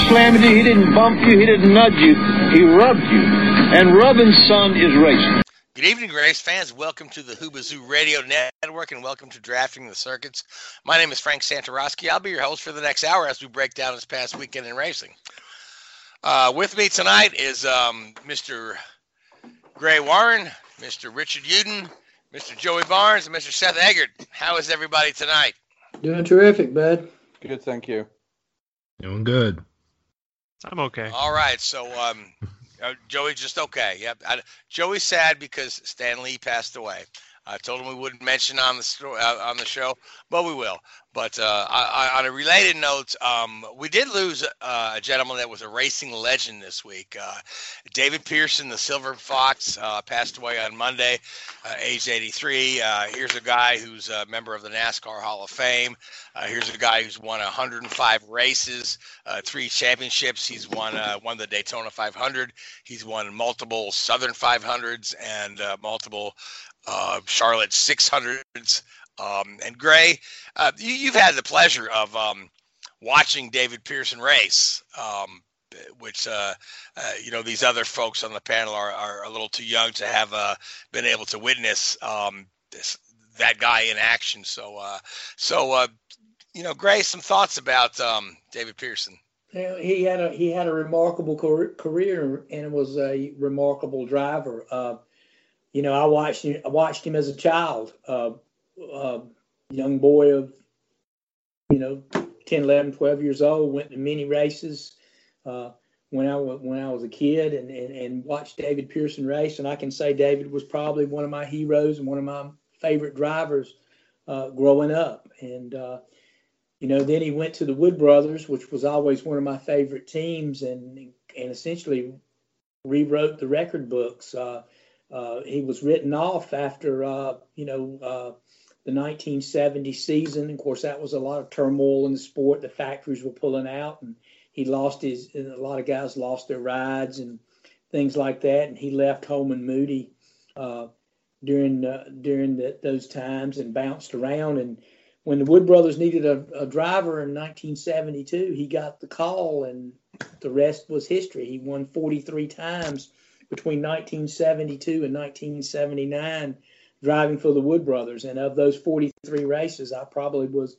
Didn't slam you, he didn't bump you, he didn't nudge you, he rubbed you. And rubbing, son, is racing. Good evening, race fans. Welcome to the Hoobazoo Radio Network and welcome to Drafting the Circuits. My name is Frank Santoroski. I'll be your host for the next hour as we break down this past weekend in racing. Uh, with me tonight is um, Mr. Gray Warren, Mr. Richard Uden, Mr. Joey Barnes, and Mr. Seth Eggert. How is everybody tonight? Doing terrific, bud. Good, thank you. Doing good. I'm okay. All right, so um, uh, Joey's just okay. Yep, I, Joey's sad because Stan Lee passed away. I told him we wouldn't mention on the sto- uh, on the show, but we will. But uh, I, I, on a related note, um, we did lose uh, a gentleman that was a racing legend this week. Uh, David Pearson, the Silver Fox, uh, passed away on Monday, uh, age 83. Uh, here's a guy who's a member of the NASCAR Hall of Fame. Here's a guy who's won 105 races, three championships. He's won won the Daytona 500. He's won multiple Southern 500s and multiple uh, Charlotte 600s. Um, and Gray, uh, you, have had the pleasure of um, watching David Pearson race, um, which uh, uh, you know these other folks on the panel are, are a little too young to have uh, been able to witness um, this, that guy in action. So, uh, so uh, you know, Gray, some thoughts about um, David Pearson. he had a he had a remarkable career and was a remarkable driver. You know, I watched I watched him as a child, uh, uh, young boy of, you know, 10, 11, 12 years old, went to many races uh, when I was when I was a kid and, and, and watched David Pearson race. And I can say David was probably one of my heroes and one of my favorite drivers uh, growing up. And, uh, you know, then he went to the Wood Brothers, which was always one of my favorite teams, and and essentially rewrote the record books. Uh, uh, he was written off after uh, you know uh, the 1970 season. Of course, that was a lot of turmoil in the sport. The factories were pulling out, and he lost his. a lot of guys lost their rides and things like that. And he left Holman Moody uh, during uh, during the, those times and bounced around. And when the Wood Brothers needed a, a driver in 1972, he got the call, and the rest was history. He won 43 times between 1972 and 1979 driving for the Wood Brothers. And of those 43 races, I probably was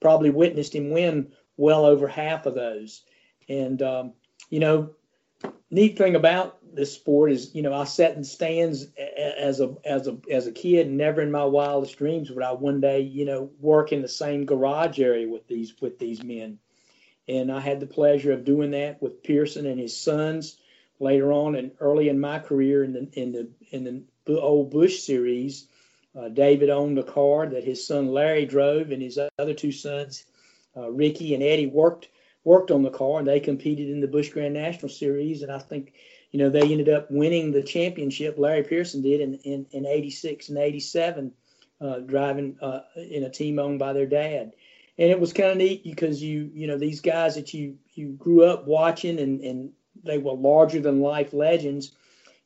probably witnessed him win well over half of those. And um, you know, neat thing about this sport is, you know, I sat in stands as a as a as a kid, and never in my wildest dreams would I one day, you know, work in the same garage area with these with these men. And I had the pleasure of doing that with Pearson and his sons later on and early in my career in the in the in the old Busch series, uh, David owned a car that his son Larry drove, and his other two sons, uh, Ricky and Eddie, worked worked on the car, and they competed in the Busch Grand National Series. And I think, you know, they ended up winning the championship. Larry Pearson did in in, in '86 and '87, uh, driving uh, in a team owned by their dad. And it was kind of neat because you, you know, these guys that you you grew up watching and and they were larger than life legends,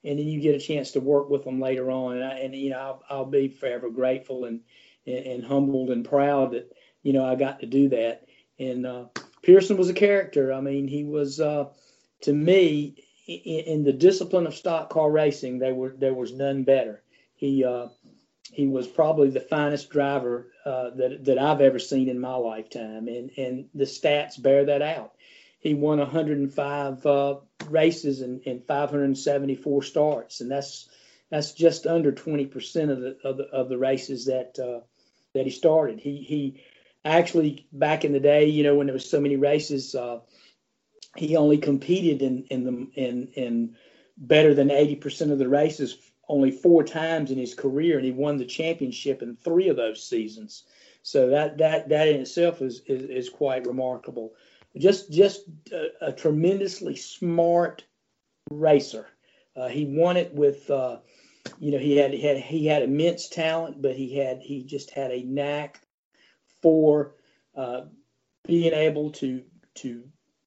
and then you get a chance to work with them later on. And, I, and you know, I'll, I'll be forever grateful and, and, and humbled and proud that you know I got to do that. And uh, Pearson was a character. I mean, he was uh, to me in, in, the discipline of stock car racing. There were there was none better. He uh, he was probably the finest driver uh, that that I've ever seen in my lifetime, and and the stats bear that out. He won 105 uh, races and, and 574 starts, and that's that's just under 20 percent of the, of the of the races that uh, that he started. He he actually back in the day, you know, when there was so many races, uh, he only competed in in the in in better than 80 percent of the races only four times in his career, and he won the championship in three of those seasons. So that that that in itself is is, is quite remarkable. Just just a, a tremendously smart racer. Uh, he won it with, uh, you know, he had he had he had immense talent, but he had he just had a knack for uh, being able to to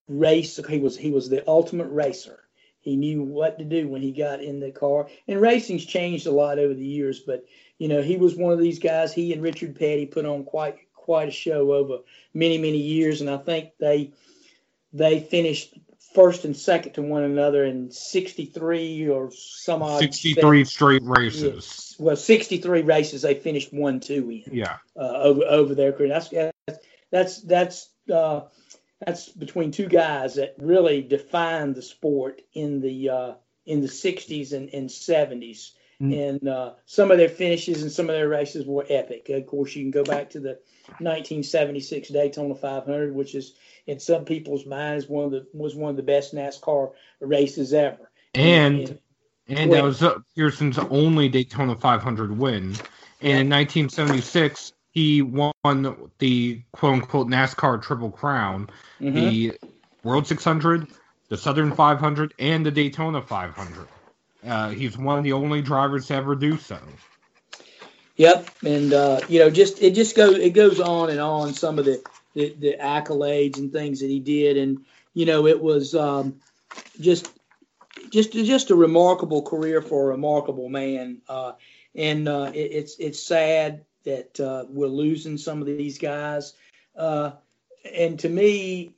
race. He was he was the ultimate racer. He knew what to do when he got in the car. And racing's changed a lot over the years, but you know, he was one of these guys. He and Richard Petty put on quite quite a show over many many years, and I think they they finished first and second to one another in 63 or some odd 63 straight races. Yeah. Well, 63 races they finished one two in. Yeah. Uh, over over their career. That's that's that's uh, that's between two guys that really defined the sport in the uh, in the 60s and, and 70s. Mm. And uh, some of their finishes and some of their races were epic. Of course, you can go back to the 1976 Daytona 500, which is in some people's minds one of the was one of the best NASCAR races ever. And and, and that was uh, Pearson's only Daytona 500 win. And in 1976, he won the quote unquote NASCAR Triple Crown, mm-hmm. the World 600, the Southern 500, and the Daytona 500. Uh, he's one of the only drivers to ever do so. Yep, and uh, you know, just it just goes it goes on and on. Some of the, the, the accolades and things that he did, and you know, it was um, just just just a remarkable career for a remarkable man. Uh, and uh, it, it's it's sad that uh, we're losing some of these guys. Uh, and to me,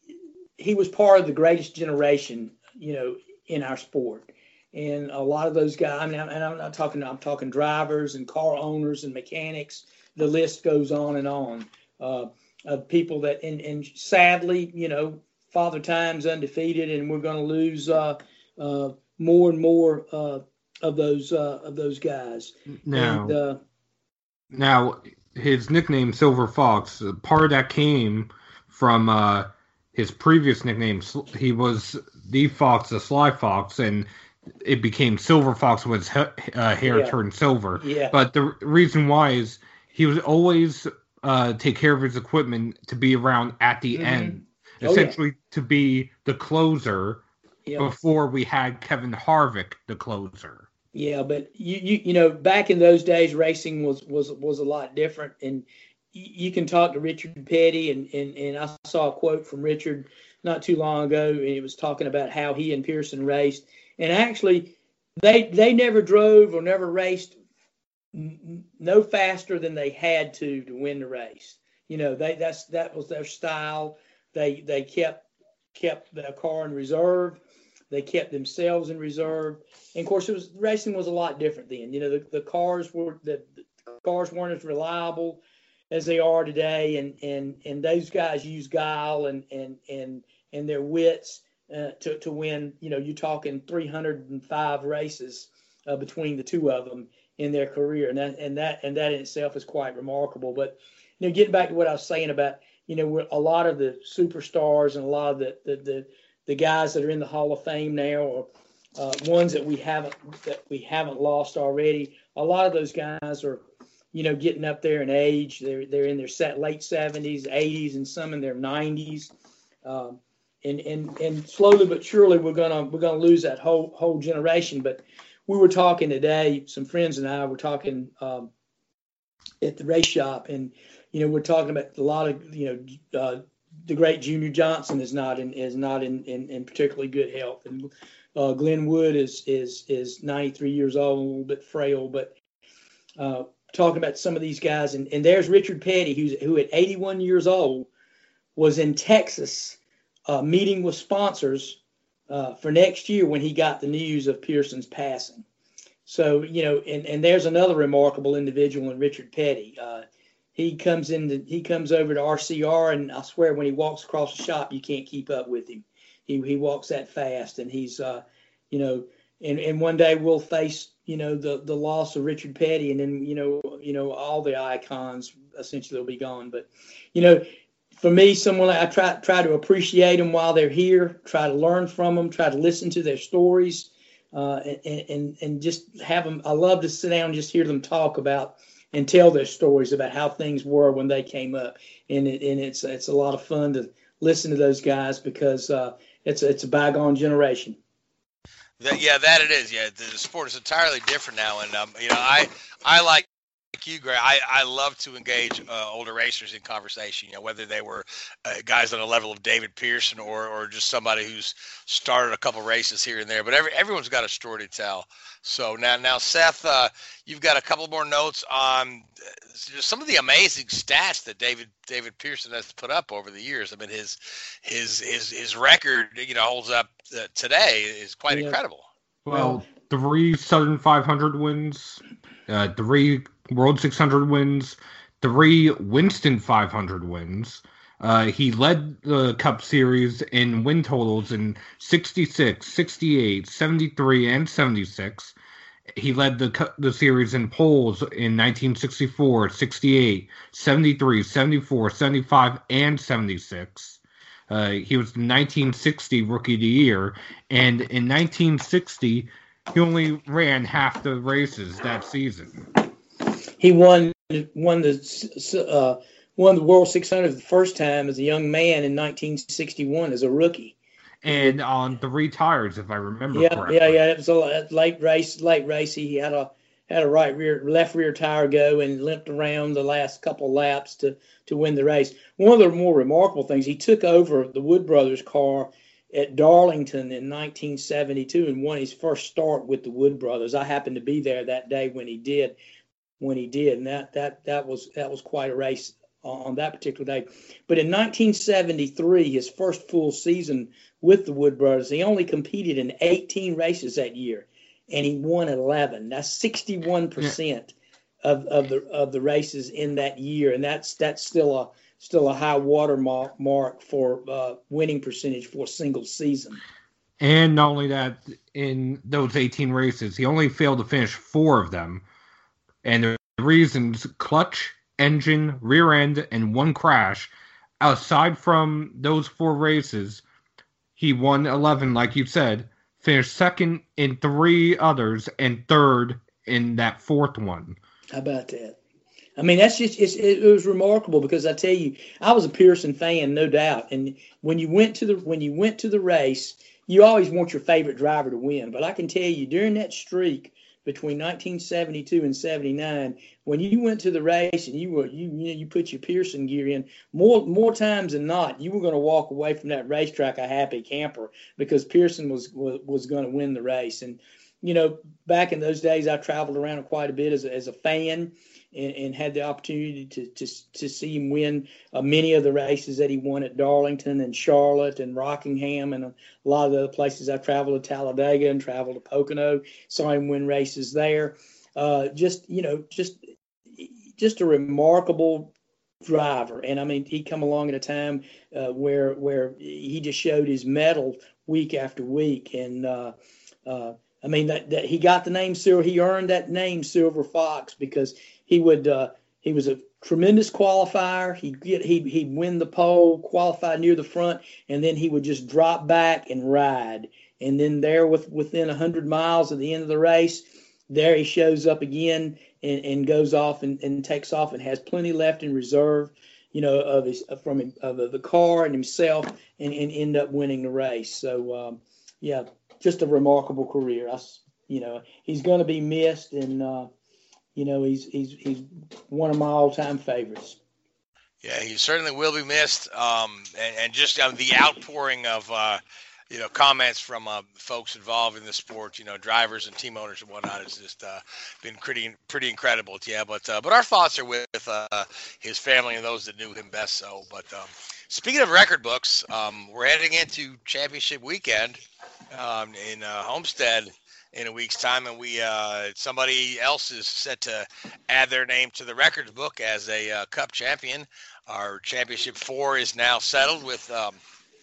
he was part of the greatest generation, you know, in our sport. And a lot of those guys, I mean, and I'm not talking, I'm talking drivers and car owners and mechanics. The list goes on and on uh, of people that, and, and sadly, you know, Father Time's undefeated, and we're going to lose uh, uh, more and more uh, of those uh, of those guys. Now, and, uh, now, his nickname Silver Fox, part of that came from uh, his previous nickname. He was the Fox, the Sly Fox, and it became Silver Fox when his uh, hair yeah. turned silver. Yeah. But the reason why is he was always uh, take care of his equipment to be around at the mm-hmm. end, essentially oh, yeah. to be the closer before we had Kevin Harvick, the closer. Yeah, but you, you you know back in those days, racing was was was a lot different, and you can talk to Richard Petty, and and and I saw a quote from Richard not too long ago, and it was talking about how he and Pearson raced, and actually they they never drove or never raced no faster than they had to to win the race. You know, they that's that was their style. They they kept kept their car in reserve they kept themselves in reserve. And of course, it was racing was a lot different then. You know, the, the cars were the, the cars weren't as reliable as they are today, and and and those guys use guile and and and and their wits uh, to to win. You know, you're talking 305 races uh, between the two of them in their career, and that and that and that in itself is quite remarkable. But you know, getting back to what I was saying about you know, a lot of the superstars and a lot of the the, the the guys that are in the Hall of Fame now, or uh, ones that we haven't that we haven't lost already. A lot of those guys are, you know, getting up there in age. They're they're in their set late seventies, eighties, and some in their nineties. Um, and and and slowly but surely we're gonna we're gonna lose that whole whole generation. But we were talking today. Some friends and I were talking um, at the race shop, and you know we're talking about a lot of you know uh, the great Junior Johnson is not in is not in, in, in particularly good health, and uh, Glenn Wood is is is 93 years old, a little bit frail, but uh, talking about some of these guys, and, and there's Richard Petty, who's who at 81 years old was in Texas uh, meeting with sponsors uh, for next year when he got the news of Pearson's passing. So you know, and, and there's another remarkable individual in Richard Petty. Uh, he comes in, he comes over to RCR, and I swear when he walks across the shop, you can't keep up with him. He he walks that fast, and he's uh, you know, and and one day we'll face you know the the loss of Richard Petty, and then you know you know all the icons essentially will be gone. But you know, for me, someone I try try to appreciate them while they're here, try to learn from them, try to listen to their stories, uh, and, and and just have them. I love to sit down and just hear them talk about and tell their stories about how things were when they came up, and it, and it's it's a lot of fun to listen to those guys because uh, it's it's a bygone generation. That, yeah, that it is. Yeah, the sport is entirely different now, and um, you know, I I like you, Greg. I, I love to engage uh, older racers in conversation. You know, whether they were uh, guys on the level of David Pearson or or just somebody who's started a couple races here and there. But every everyone's got a story to tell. So now now Seth, uh, you've got a couple more notes on uh, some of the amazing stats that David David Pearson has put up over the years. I mean, his his his his record, you know, holds up uh, today is quite yeah. incredible. Well, three Southern 500 wins, uh, three World 600 wins, three Winston 500 wins. Uh, he led the Cup Series in win totals in 66, 68, 73, and 76. He led the the series in poles in 1964, 68, 73, 74, 75, and 76. Uh, he was the 1960 Rookie of the Year, and in 1960, he only ran half the races that season. He won won the uh, won the World 600 the first time as a young man in 1961 as a rookie. And on three tires, if I remember yeah, correctly. Yeah, yeah, it was a late race, late race. He had a had a right rear, left rear tire go and limped around the last couple laps to to win the race. One of the more remarkable things, he took over the Wood Brothers car at Darlington in 1972 and won his first start with the Wood Brothers. I happened to be there that day when he did, when he did, and that that that was that was quite a race on that particular day. But in 1973, his first full season with the Wood Brothers, he only competed in 18 races that year, and he won 11. That's 61 percent of, of the of the races in that year, and that's that's still a still a high water mark, mark for uh, winning percentage for a single season. And not only that, in those 18 races, he only failed to finish four of them. And the reasons clutch, engine, rear end, and one crash. Aside from those four races, he won 11, like you said, finished second in three others, and third in that fourth one. How about that? I mean, that's just it was remarkable because I tell you, I was a Pearson fan, no doubt. And when you went to the when you went to the race, you always want your favorite driver to win. But I can tell you, during that streak between 1972 and 79, when you went to the race and you were you you, know, you put your Pearson gear in, more more times than not, you were going to walk away from that racetrack a happy camper because Pearson was was, was going to win the race. And you know, back in those days, I traveled around quite a bit as a, as a fan and, and had the opportunity to, to, to see him win uh, many of the races that he won at Darlington and Charlotte and Rockingham and a lot of the other places I traveled to Talladega and traveled to Pocono. Saw him win races there. Uh, just you know, just just a remarkable driver. And I mean, he come along at a time uh, where where he just showed his mettle week after week, and uh, uh, I mean that, that he got the name Silver. He earned that name Silver Fox because he would uh, he was a tremendous qualifier. He'd get he he'd win the pole, qualify near the front, and then he would just drop back and ride. And then there, with within hundred miles of the end of the race, there he shows up again and, and goes off and, and takes off and has plenty left in reserve, you know, of his from him, of the car and himself, and, and end up winning the race. So um, yeah, just a remarkable career. You know, he's going to be missed, and uh, you know, he's he's he's one of my all-time favorites. Yeah, he certainly will be missed. Um, and, and just uh, the outpouring of uh, you know comments from uh, folks involved in the sport, you know, drivers and team owners and whatnot, has just uh, been pretty pretty incredible. Yeah, but uh, but our thoughts are with uh, his family and those that knew him best. So, but um, speaking of record books, um, we're heading into championship weekend um, in uh, Homestead in a week's time, and we uh, somebody else is set to add their name to the records book as a uh, Cup champion. Our championship four is now settled with um,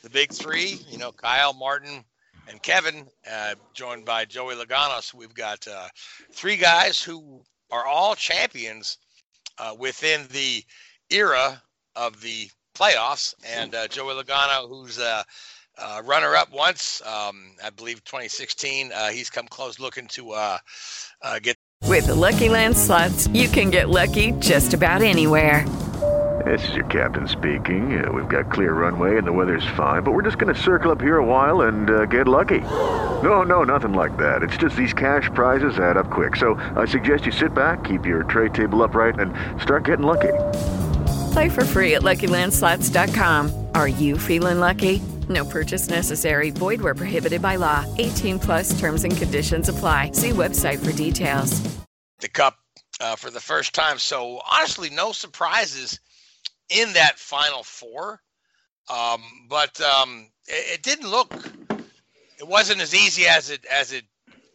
the big three. You know, Kyle, Martin, and Kevin, uh, joined by Joey Logano. So we've got uh, three guys who are all champions uh, within the era of the playoffs, and uh, Joey Logano, who's uh, runner up once, um, I believe 2016. Uh, he's come close looking to uh, uh, get. With the Lucky Land slots, you can get lucky just about anywhere. This is your captain speaking. Uh, we've got clear runway and the weather's fine, but we're just going to circle up here a while and uh, get lucky. No, no, nothing like that. It's just these cash prizes add up quick. So I suggest you sit back, keep your tray table upright, and start getting lucky. Play for free at LuckyLandSlots.com. Are you feeling lucky? No purchase necessary. Void where prohibited by law. 18 plus terms and conditions apply. See website for details. The Cup uh, for the first time. So, honestly, no surprises in that final four. Um, but um, it, it, didn't look, it wasn't as easy as it, as it,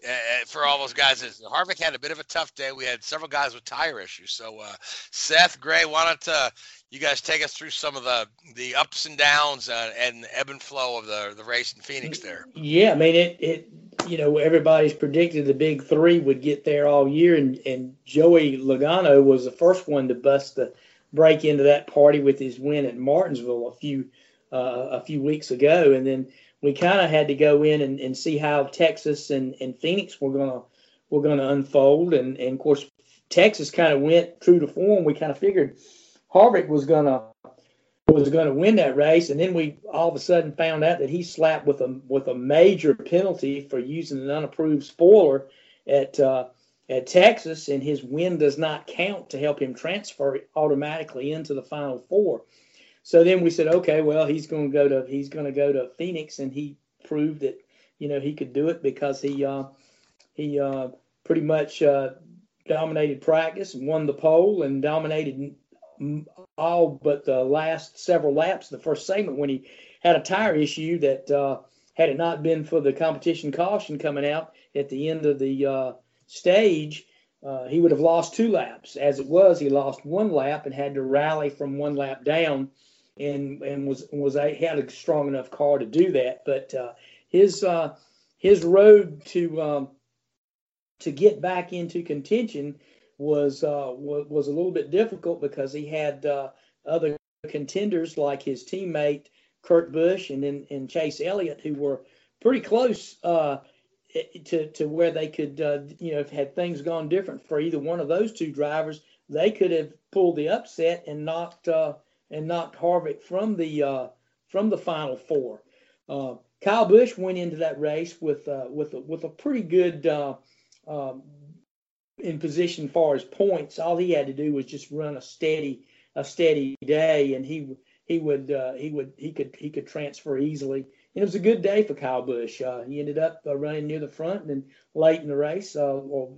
uh, for all those guys. is Harvick had a bit of a tough day. We had several guys with tire issues. So, uh, Seth, Gray, why don't uh, you guys take us through some of the the ups and downs uh, and ebb and flow of the the race in Phoenix there. Yeah, I mean it it you know everybody's predicted the big three would get there all year, and and Joey Logano was the first one to bust the break into that party with his win at Martinsville a few uh, a few weeks ago, and then we kind of had to go in and, and see how Texas and, and Phoenix were gonna were gonna unfold, and and of course Texas kind of went true to form. We kind of figured Harvick was gonna was going to win that race, and then we all of a sudden found out that he slapped with a with a major penalty for using an unapproved spoiler at uh, at Texas, and his win does not count to help him transfer automatically into the final four. So then we said, okay, well he's going to go to he's going to go to Phoenix, and he proved that you know he could do it because he uh, he uh, pretty much uh, dominated practice won the pole and dominated all but the last several laps, the first segment, when he had a tire issue that uh, had it not been for the competition caution coming out at the end of the uh, stage, uh, he would have lost two laps. As it was, he lost one lap and had to rally from one lap down, and and was was a, had a strong enough car to do that. But uh, his uh, his road to um, to get back into contention was uh, was a little bit difficult because he had uh, other contenders like his teammate Kurt Busch and then and Chase Elliott who were pretty close uh, to to where they could uh, you know had things gone different for either one of those two drivers they could have pulled the upset and knocked and knocked Harvick from the uh, from the final four. Kyle Busch went into that race with with a, with a pretty good um, in position far as points. All he had to do was just run a steady a steady day, and he he would uh, he would he could he could transfer easily. And it was a good day for Kyle Busch. Uh, he ended up uh, running near the front, and then late in the race, uh, or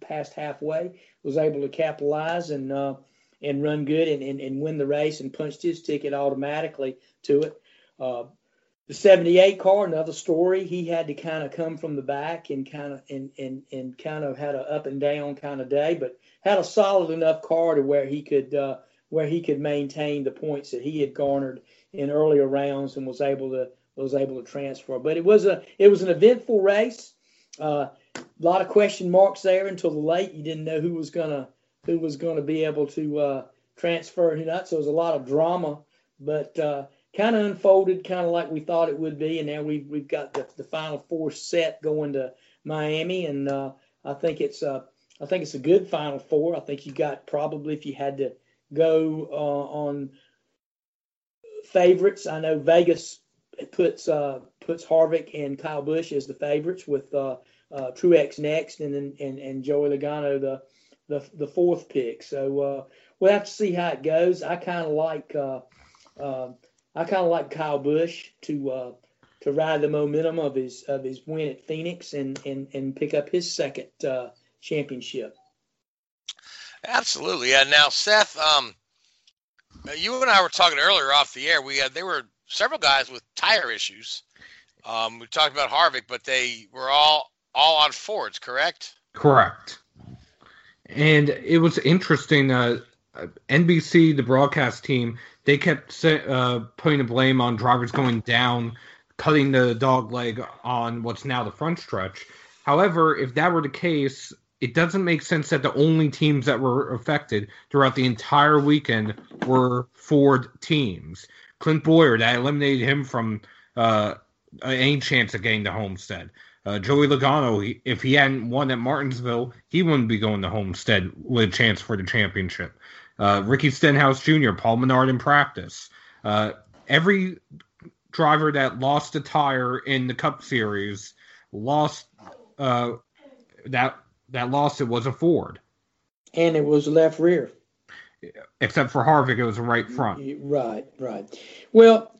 past halfway, was able to capitalize and uh, and run good and, and, and win the race and punched his ticket automatically to it. Uh, the 78 car, another story. He had to kind of come from the back and kind of and and and kind of had a up and down kind of day, but had a solid enough car to where he could uh, where he could maintain the points that he had garnered in earlier rounds and was able to was able to transfer. But it was a it was an eventful race. Uh, a lot of question marks there until the late. You didn't know who was gonna who was gonna be able to uh, transfer who not. So it was a lot of drama, but uh, kind of unfolded kind of like we thought it would be, and now we've we've got the, the final four set going to Miami, and uh, I think it's uh, I think it's a good final four. I think you got probably if you had to go uh, on favorites. I know Vegas puts uh, puts Harvick and Kyle Busch as the favorites with uh, uh, Truex next, and and, and Joey Logano the the the fourth pick. So uh, we'll have to see how it goes. I kind of like uh, uh, I kind of like Kyle Busch to uh, to ride the momentum of his of his win at Phoenix and and and pick up his second uh, championship. Absolutely. Yeah. Now, Seth, um, you and I were talking earlier off the air. We had there were several guys with tire issues. Um, we talked about Harvick, but they were all all on Fords, correct? Correct. And it was interesting. Uh, NBC, the broadcast team, they kept uh, putting the blame on drivers going down, cutting the dog leg on what's now the front stretch. However, if that were the case, it doesn't make sense that the only teams that were affected throughout the entire weekend were Ford teams. Clint Bowyer, that eliminated him from uh, any chance of getting the Homestead. Uh, Joey Logano, if he hadn't won at Martinsville, he wouldn't be going to Homestead with a chance for the championship. Uh, Ricky Stenhouse Jr., Paul Menard in practice. Uh, every driver that lost a tire in the Cup Series lost uh, that that lost it was a Ford, and it was left rear. Except for Harvick, it was a right front. Right, right. Well,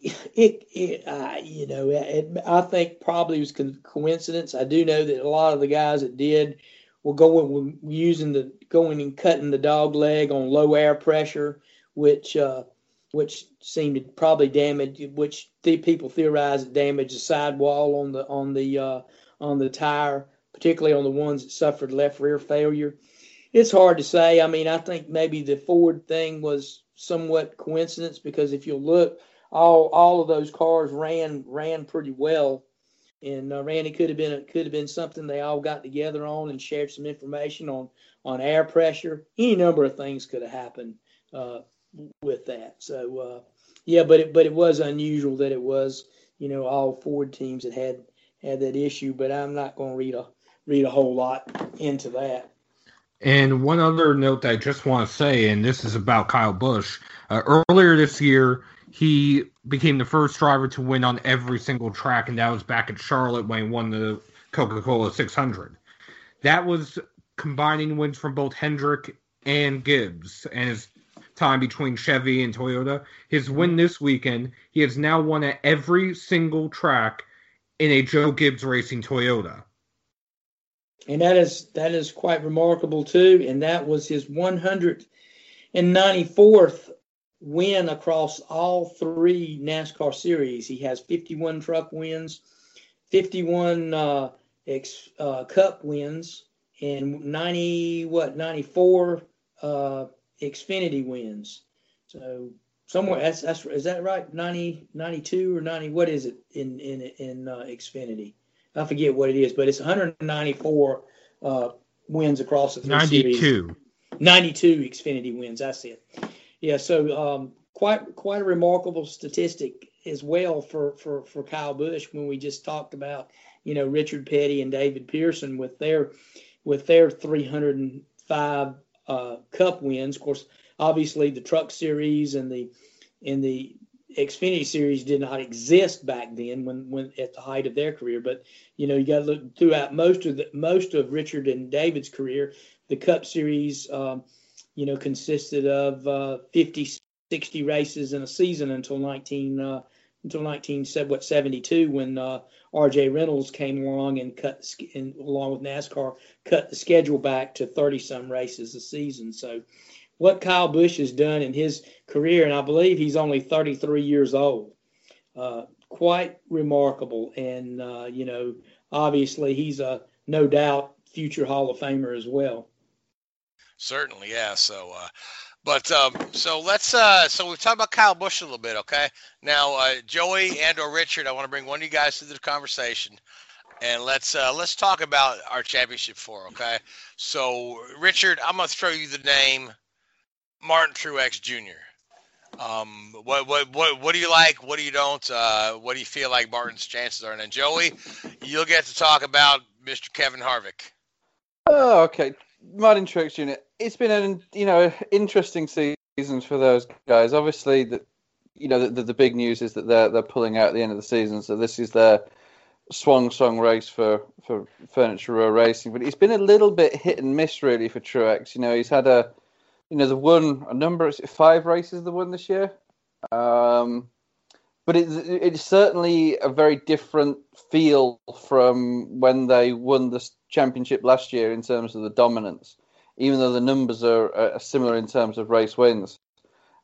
it, it uh, you know, it, I think probably was coincidence. I do know that a lot of the guys that did were going were using the going and cutting the dog leg on low air pressure, which uh, which seemed to probably damage, which the people theorize it damaged the sidewall on the on the uh, on the tire, particularly on the ones that suffered left rear failure. It's hard to say. I mean, I think maybe the Ford thing was somewhat coincidence because if you look, all all of those cars ran ran pretty well, and uh, Randy could have been could have been something they all got together on and shared some information on on air pressure. Any number of things could have happened uh, with that. So uh, yeah, but it but it was unusual that it was you know all Ford teams that had had that issue. But I'm not going to read a read a whole lot into that. And one other note that I just want to say, and this is about Kyle Busch. Uh, earlier this year, he became the first driver to win on every single track, and that was back at Charlotte when he won the Coca Cola 600. That was combining wins from both Hendrick and Gibbs, and his time between Chevy and Toyota. His win this weekend, he has now won at every single track in a Joe Gibbs Racing Toyota. And that is that is quite remarkable too. And that was his 194th win across all three NASCAR series. He has 51 truck wins, 51 uh, ex, uh, Cup wins, and 90 what 94 uh, Xfinity wins. So somewhere that's that's is that right 90 92 or 90 what is it in in in uh, xfinity i forget what it is but it's 194 uh, wins across the three 92 series. 92 xfinity wins that's it yeah so um, quite quite a remarkable statistic as well for for for kyle busch when we just talked about you know richard petty and david pearson with their with their 305 uh, cup wins of course obviously the truck series and the in the Xfinity series did not exist back then when when at the height of their career. But you know you got to look throughout most of the most of Richard and David's career. The Cup Series, um, you know, consisted of uh, 50, 60 races in a season until 19 uh, until 1972 when uh, R.J. Reynolds came along and cut and along with NASCAR cut the schedule back to 30 some races a season. So what Kyle Busch has done in his career, and I believe he's only 33 years old. Uh, quite remarkable, and uh, you know, obviously he's a no doubt future Hall of Famer as well. Certainly, yeah. So, uh, but um, so let's uh, so we've talked about Kyle Busch a little bit, okay? Now, uh, Joey and or Richard, I want to bring one of you guys to the conversation and let's uh, let's talk about our championship four. Okay, so Richard, I'm gonna throw you the name Martin Truex Jr. Um, what what what what do you like? What do you don't? Uh, what do you feel like Martin's chances are? And then Joey, you'll get to talk about Mr. Kevin Harvick. Oh, okay. Martin Truex Jr. It's been an you know interesting season for those guys. Obviously, the you know the, the big news is that they're they're pulling out at the end of the season, so this is their swan song race for for Furniture Row Racing. But it's been a little bit hit and miss really for Truex. You know, he's had a you know, they've won a number, of five races they won this year. Um, but it, it's certainly a very different feel from when they won the championship last year in terms of the dominance, even though the numbers are, are similar in terms of race wins.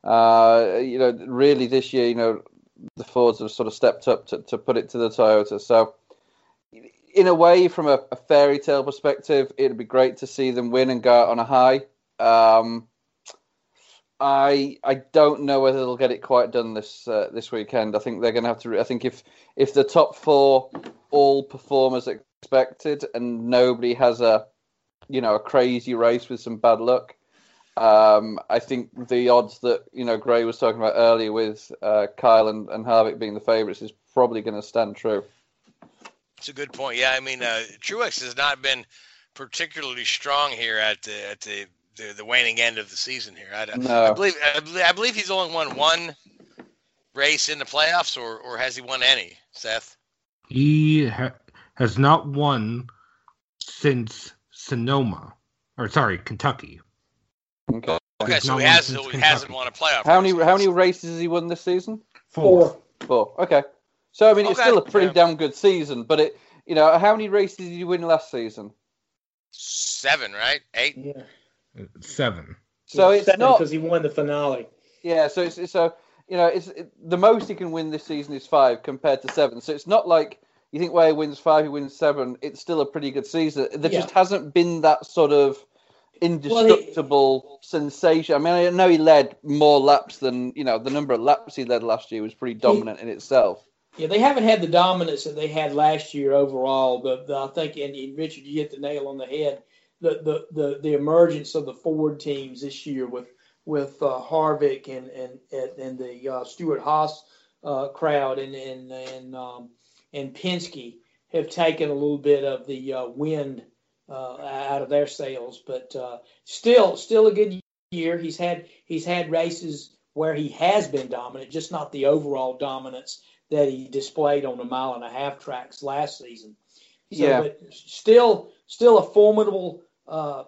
Uh, you know, really this year, you know, the Fords have sort of stepped up to, to put it to the Toyota. So, in a way, from a, a fairy tale perspective, it'd be great to see them win and go out on a high. Um, I I don't know whether they'll get it quite done this uh, this weekend. I think they're going to have to. I think if if the top four all perform as expected and nobody has a you know a crazy race with some bad luck, um, I think the odds that you know Gray was talking about earlier with uh, Kyle and, and Harvick being the favourites is probably going to stand true. It's a good point. Yeah, I mean, uh, Truex has not been particularly strong here at the at the the, the waning end of the season here. I, no. I believe I believe he's only won one race in the playoffs, or or has he won any? Seth. He ha- has not won since Sonoma, or sorry, Kentucky. Okay. Okay, so he has he hasn't won a playoff. How many how many races has he won this season? Four. Four. Okay. So I mean, it's okay. still a pretty yeah. damn good season, but it you know how many races did you win last season? Seven, right? Eight. Yeah. Seven. So it's seven not because he won the finale. Yeah, so it's, so you know it's it, the most he can win this season is five compared to seven. So it's not like you think where he wins five, he wins seven. It's still a pretty good season. There yeah. just hasn't been that sort of indestructible well, he, sensation. I mean, I know he led more laps than you know the number of laps he led last year was pretty dominant he, in itself. Yeah, they haven't had the dominance that they had last year overall, but, but I think, and, and Richard, you hit the nail on the head the, the, the, the emergence of the Ford teams this year with with uh, Harvick and and and the uh, Stewart-Haas uh, crowd and and and um, and Penske have taken a little bit of the uh, wind uh, out of their sails, but uh, still still a good year. He's had he's had races where he has been dominant, just not the overall dominance that he displayed on the mile and a half tracks last season. So, yeah. but still still a formidable uh,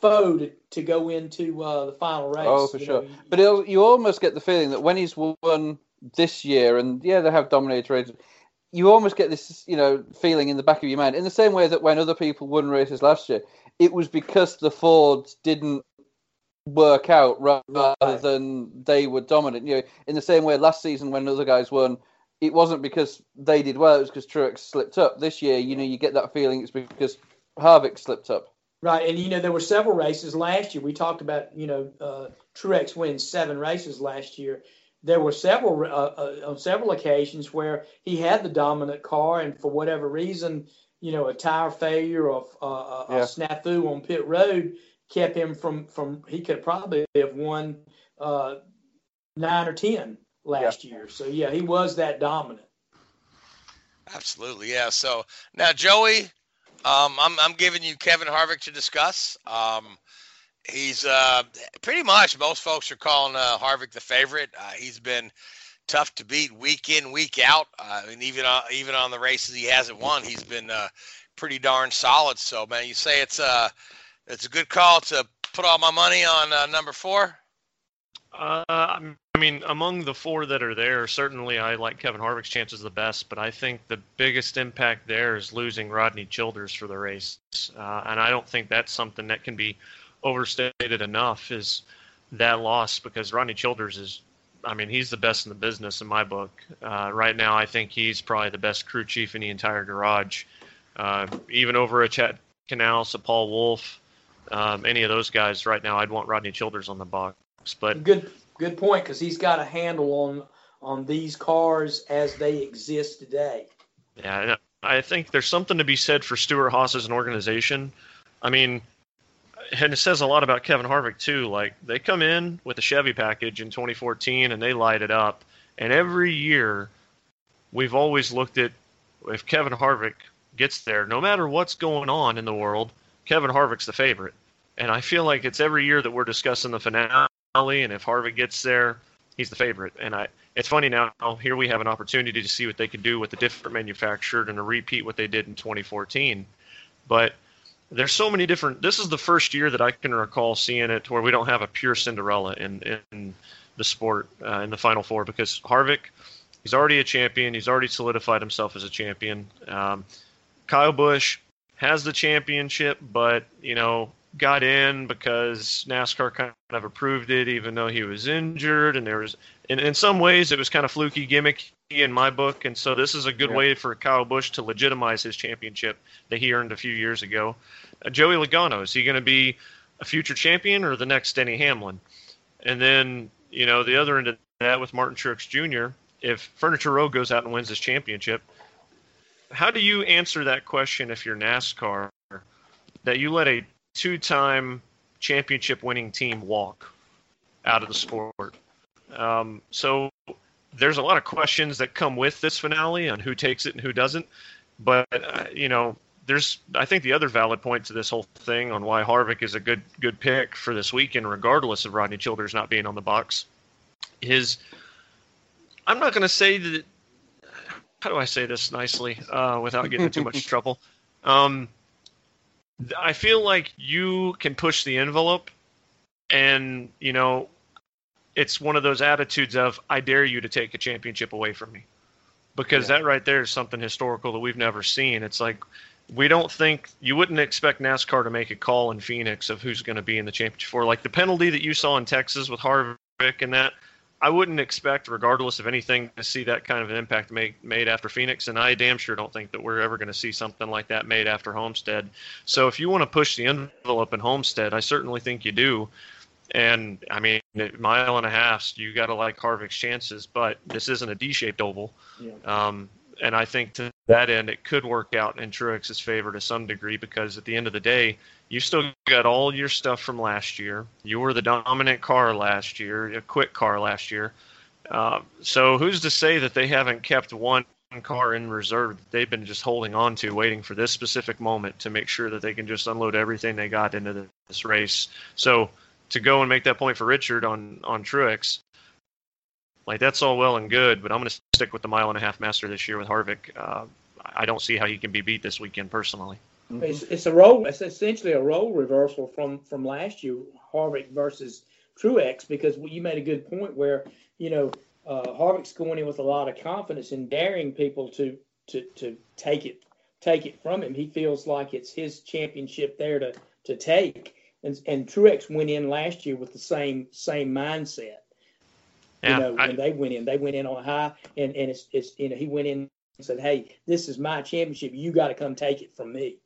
foe to, to go into uh, the final race. Oh, for sure. Know. But you almost get the feeling that when he's won this year, and yeah, they have dominated races, you almost get this, you know, feeling in the back of your mind. In the same way that when other people won races last year, it was because the Fords didn't work out rather right. than they were dominant. You know, in the same way last season when other guys won, it wasn't because they did well; it was because Truex slipped up. This year, you know, you get that feeling it's because Harvick slipped up. Right, and you know there were several races last year. We talked about you know uh, Truex wins seven races last year. There were several uh, uh, on several occasions where he had the dominant car, and for whatever reason, you know, a tire failure or uh, yeah. a snafu on pit road kept him from from. He could probably have won uh, nine or ten last yeah. year. So yeah, he was that dominant. Absolutely, yeah. So now Joey, um, I'm, I'm giving you Kevin Harvick to discuss. Um, he's uh, pretty much most folks are calling uh, Harvick the favorite. Uh, he's been tough to beat week in, week out, uh, and even uh, even on the races he hasn't won, he's been uh, pretty darn solid. So, man, you say it's a it's a good call to put all my money on number four. Uh, I mean, among the four that are there, certainly I like Kevin Harvick's chances the best, but I think the biggest impact there is losing Rodney Childers for the race, uh, and I don't think that's something that can be overstated enough. Is that loss because Rodney Childers is, I mean, he's the best in the business in my book. Uh, right now, I think he's probably the best crew chief in the entire garage, uh, even over a Chad Knaus, a Paul Wolfe, um, any of those guys. Right now, I'd want Rodney Childers on the box. But good, good point because he's got a handle on on these cars as they exist today. Yeah, I think there's something to be said for Stewart-Haas as an organization. I mean, and it says a lot about Kevin Harvick too. Like they come in with a Chevy package in 2014 and they light it up. And every year, we've always looked at if Kevin Harvick gets there, no matter what's going on in the world, Kevin Harvick's the favorite. And I feel like it's every year that we're discussing the finale and if Harvick gets there, he's the favorite. And I, it's funny now. Here we have an opportunity to see what they can do with a different manufacturer and to repeat what they did in 2014. But there's so many different. This is the first year that I can recall seeing it where we don't have a pure Cinderella in in the sport uh, in the Final Four because Harvick, he's already a champion. He's already solidified himself as a champion. Um, Kyle Busch has the championship, but you know got in because NASCAR kind of approved it, even though he was injured, and there was in in some ways it was kind of fluky, gimmicky in my book, and so this is a good yeah. way for Kyle Busch to legitimize his championship that he earned a few years ago. Uh, Joey Logano is he going to be a future champion or the next Denny Hamlin? And then you know the other end of that with Martin Truex Jr. If Furniture Row goes out and wins this championship, how do you answer that question if you're NASCAR that you let a two-time championship-winning team walk out of the sport? Um, so there's a lot of questions that come with this finale on who takes it and who doesn't. But uh, you know, there's I think the other valid point to this whole thing on why Harvick is a good good pick for this weekend, regardless of Rodney Childers not being on the box, is I'm not going to say that. How do I say this nicely uh, without getting into too much trouble? Um, I feel like you can push the envelope, and you know it's one of those attitudes of I dare you to take a championship away from me. Because yeah. that right there is something historical that we've never seen. It's like we don't think you wouldn't expect NASCAR to make a call in Phoenix of who's going to be in the championship for like the penalty that you saw in Texas with Harvick and that I wouldn't expect, regardless of anything, to see that kind of an impact made made after Phoenix, and I damn sure don't think that we're ever going to see something like that made after Homestead. So if you want to push the envelope in Homestead, I certainly think you do. And I mean, mile and a half, you got to like Harvick's chances, but this isn't a D-shaped oval. Yeah. Um, and I think to that end, it could work out in Truex's favor to some degree because at the end of the day, you still got all your stuff from last year. You were the dominant car last year, a quick car last year. Uh, so who's to say that they haven't kept one car in reserve that they've been just holding on to, waiting for this specific moment to make sure that they can just unload everything they got into this race. So to go and make that point for Richard on on Truex, like that's all well and good, but I'm going to stick with the mile and a half master this year with Harvick. Uh, I don't see how he can be beat this weekend personally. Mm-hmm. It's, it's a role. It's essentially a role reversal from from last year, Harvick versus Truex, because you made a good point where you know uh, Harvick's going in with a lot of confidence and daring people to to to take it take it from him. He feels like it's his championship there to to take and and Truex went in last year with the same same mindset. Yeah, you know, I, when they went in, they went in on high, and and it's it's you know he went in and said, "Hey, this is my championship. You got to come take it from me."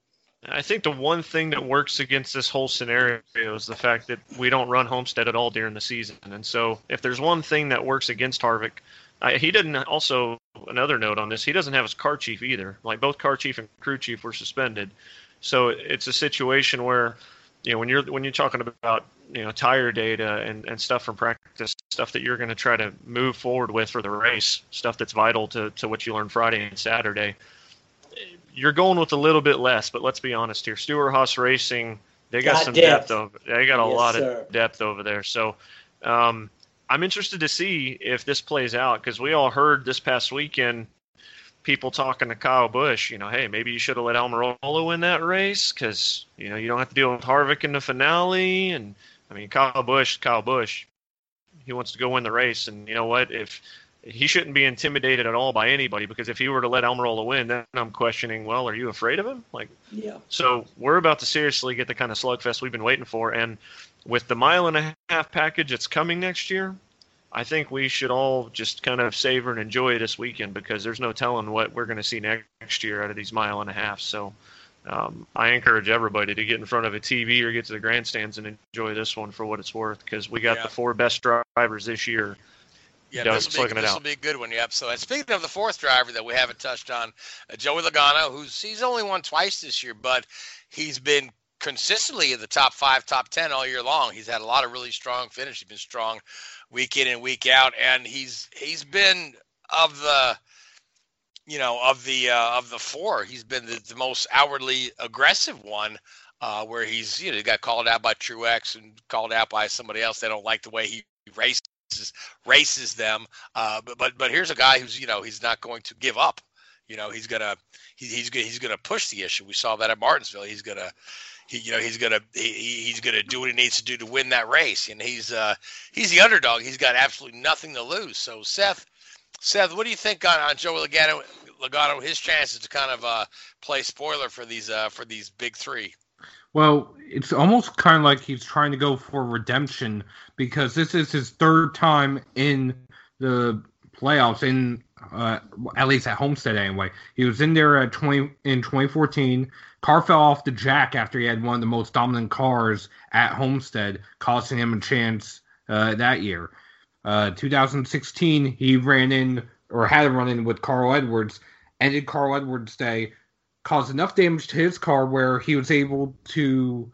I think the one thing that works against this whole scenario is the fact that we don't run Homestead at all during the season, and so if there's one thing that works against Harvick, I, he didn't also another note on this. He doesn't have his car chief either. Like both car chief and crew chief were suspended, so it's a situation where you know when you're when you're talking about you know tire data and, and stuff from practice stuff that you're going to try to move forward with for the race stuff that's vital to, to what you learn friday and saturday you're going with a little bit less but let's be honest here stewart-haas racing they got, got some depth. depth over they got a yes, lot sir. of depth over there so um, i'm interested to see if this plays out because we all heard this past weekend people talking to Kyle Busch, you know, hey, maybe you should have let Almirola win that race because you know you don't have to deal with Harvick in the finale. And I mean, Kyle Busch, Kyle Busch, he wants to go win the race, and you know what? If he shouldn't be intimidated at all by anybody because if he were to let Almirola win, then I'm questioning, well, are you afraid of him? Like, yeah. So we're about to seriously get the kind of slugfest we've been waiting for, and with the mile and a half package that's coming next year, I think we should all just kind of savor and enjoy this weekend because there's no telling what we're going to see next year out of these mile and a half. So um, I encourage everybody to get in front of a TV or get to the grandstands and enjoy this one for what it's worth because we got yeah. the four best drivers this year. Yeah, this will, be, this will be a good one. Yep. So, and speaking of the fourth driver that we haven't touched on, uh, Joey Logano, who's he's only won twice this year, but he's been consistently in the top five, top ten all year long. He's had a lot of really strong finish. He's been strong week in and week out, and he's he's been of the you know of the uh, of the four, he's been the, the most outwardly aggressive one. Uh, where he's you know got called out by Truex and called out by somebody else. They don't like the way he races races them. Uh, but but but here's a guy who's you know he's not going to give up. You know, he's gonna he, he's gonna he's gonna push the issue. We saw that at Martinsville. He's gonna he, you know he's gonna he, he's gonna do what he needs to do to win that race, and he's uh he's the underdog. He's got absolutely nothing to lose. So Seth, Seth, what do you think on, on Joey Logano? Logano, his chances to kind of uh, play spoiler for these uh, for these big three. Well, it's almost kind of like he's trying to go for redemption because this is his third time in the playoffs in uh, at least at Homestead anyway. He was in there at 20 in 2014. Car fell off the jack after he had one of the most dominant cars at Homestead, costing him a chance uh, that year. Uh, 2016, he ran in or had a run in with Carl Edwards, ended Carl Edwards' day, caused enough damage to his car where he was able to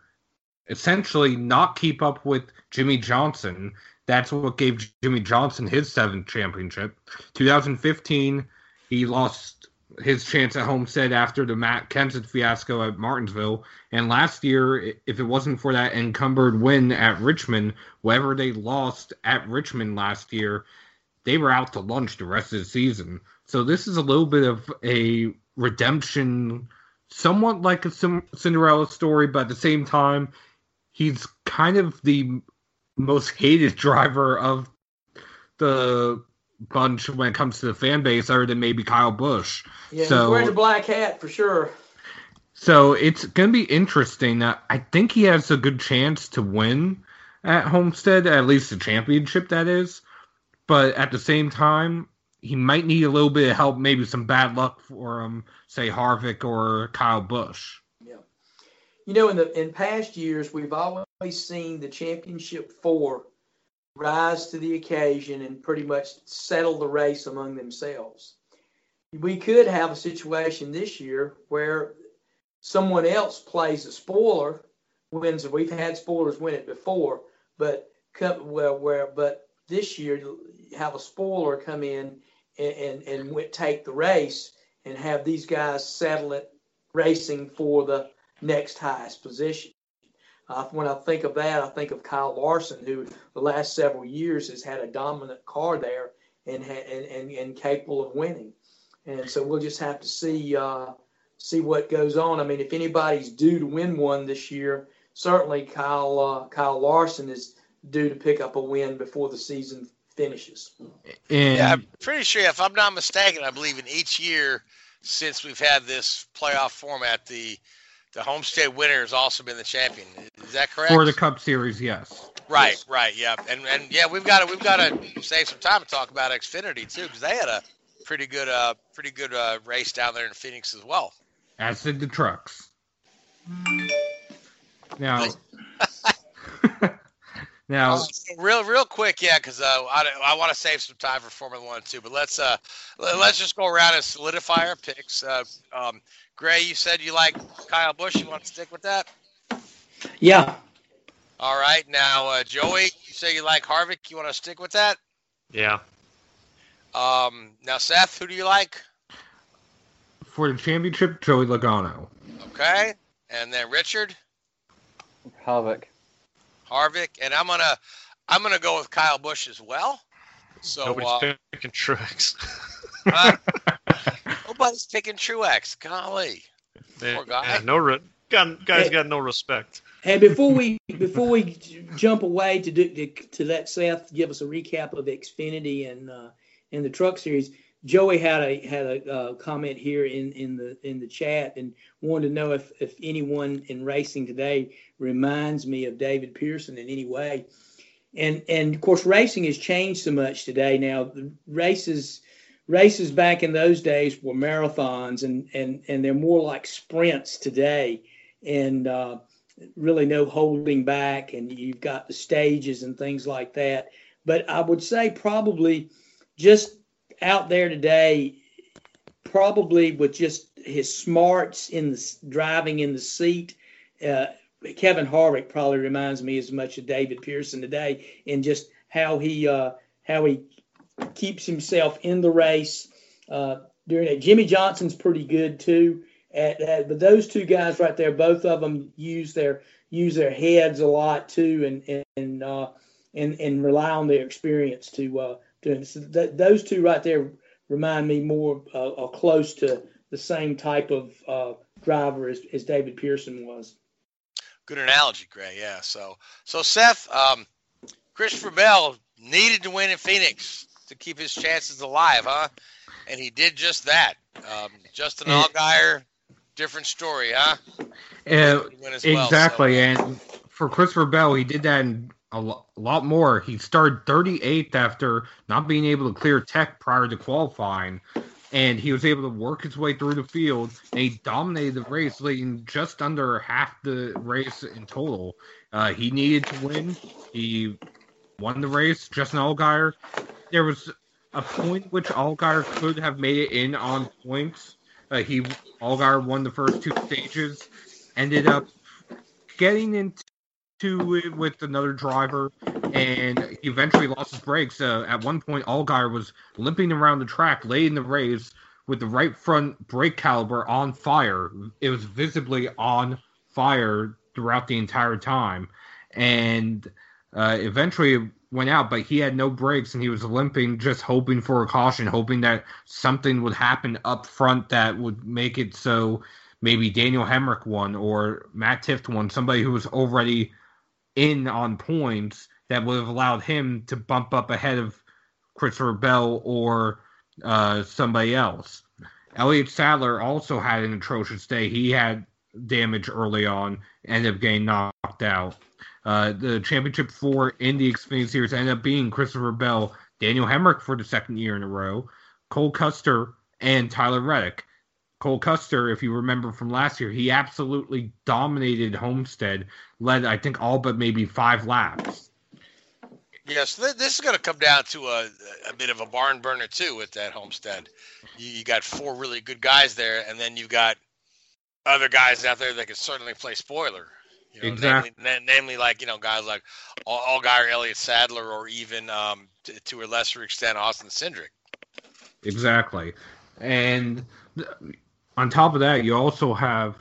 essentially not keep up with Jimmie Johnson. That's what gave Jimmie Johnson his seventh championship. 2015, he lost his chance at Homestead after the Matt Kenseth fiasco at Martinsville. And last year, if it wasn't for that encumbered win at Richmond, whatever they lost at Richmond last year, they were out to lunch the rest of the season. So this is a little bit of a redemption, somewhat like a Cinderella story, but at the same time, he's kind of the most hated driver of the bunch when it comes to the fan base, other than maybe Kyle Busch. Yeah, so, he's wearing the black hat for sure. So it's going to be interesting. I think he has a good chance to win at Homestead, at least the championship, that is. But at the same time, he might need a little bit of help, maybe some bad luck for him, say Harvick or Kyle Busch. You know, in the in past years, we've always seen the championship four rise to the occasion and pretty much settle the race among themselves. We could have a situation this year where someone else plays a spoiler, wins. We've had spoilers win it before, but well, where but this year have a spoiler come in and, and, and take the race and have these guys settle it racing for the next highest position. Uh, when I think of that, I think of Kyle Larson, who the last several years has had a dominant car there and and, and, and capable of winning. And so we'll just have to see uh, see what goes on. I mean, if anybody's due to win one this year, certainly Kyle uh, Kyle Larson is due to pick up a win before the season finishes. And Yeah, I'm pretty sure, if I'm not mistaken, I believe in each year since we've had this playoff format, the the homestead winner has also been the champion. Is that correct? for the Cup Series, yes. Right, right, yeah, and and yeah, we've got to we've got to save some time to talk about Xfinity too, because they had a pretty good uh pretty good uh, race down there in Phoenix as well. As did the trucks. Now, now, Uh, real real quick, yeah, because uh, I, I want to save some time for Formula One too, but let's uh let, us just go around and solidify our picks. Uh, um, Gray, you said you like Kyle Busch. You want to stick with that? Yeah. All right. Now, uh, Joey, you say you like Harvick. You want to stick with that? Yeah. Um, now, Seth, who do you like? for the championship, Joey Logano. Okay. And then Richard, Harvick. Harvick, and I'm gonna I'm gonna go with Kyle Busch as well. So Nobody's uh, picking Truex. uh, nobody's picking Truex. Golly, poor guy. Yeah, no, re- got, guys Hey. got no respect. Hey, before we before we jump away to do to, to let Seth give us a recap of Xfinity and uh, and the Truck Series, Joey had a had a uh, comment here in, in the in the chat and wanted to know if if anyone in racing today reminds me of David Pearson in any way. And and of course, racing has changed so much today. Now, the races races back in those days were marathons, and and and they're more like sprints today. And uh, really no holding back and you've got the stages and things like that but i would say probably just out there today probably with just his smarts in the driving in the seat uh, kevin harvick probably reminds me as much of david pearson today in just how he uh, how he keeps himself in the race uh, during it jimmie johnson's pretty good too at, but those two guys right there, both of them use their use their heads a lot too, and and uh, and and rely on their experience to so th- those two right there remind me more uh, or close to the same type of uh, driver as, as David Pearson was. Good analogy, Gray. Yeah. So, so Seth, um, Christopher Bell needed to win in Phoenix to keep his chances alive, huh? And he did just that. Um, Justin Allgaier, different story, huh? Uh, exactly. Well, so. And for Christopher Bell, he did that in a, lo- a lot more. He started 38th after not being able to clear tech prior to qualifying and he was able to work his way through the field and he dominated the race leading just under half the race in total. Uh, he needed to win. He won the race justin allgaier there was a point which allgaier could have made it in on points. Uh, he allgaier won the first two stages ended up getting into it with another driver, and he eventually lost his brakes. Uh, at one point, Allgaier was limping around the track late in the race with the right front brake caliper on fire. It was visibly on fire throughout the entire time, and uh, eventually went out. But he had no brakes, and he was limping, just hoping for a caution, hoping that something would happen up front that would make it so maybe Daniel Hemric won or Matt Tifft won, somebody who was already in on points that would have allowed him to bump up ahead of Christopher Bell or uh, somebody else. Elliott Sadler also had an atrocious day. He had damage early on, ended up getting knocked out. Uh, the championship four in the Xfinity Series ended up being Christopher Bell, Daniel Hemric for the second year in a row, Cole Custer, and Tyler Reddick. Cole Custer, if you remember from last year, he absolutely dominated Homestead, led I think all but maybe five laps. Yes, yeah, so this is going to come down to a, a bit of a barn burner too with that Homestead. You, you got four really good guys there, and then you've got other guys out there that can certainly play spoiler. You know, exactly. Namely, namely, like you know, guys like Allgaier, Elliott Sadler, or even um, to, to a lesser extent, Austin Cindric. Exactly, and on top of that, you also have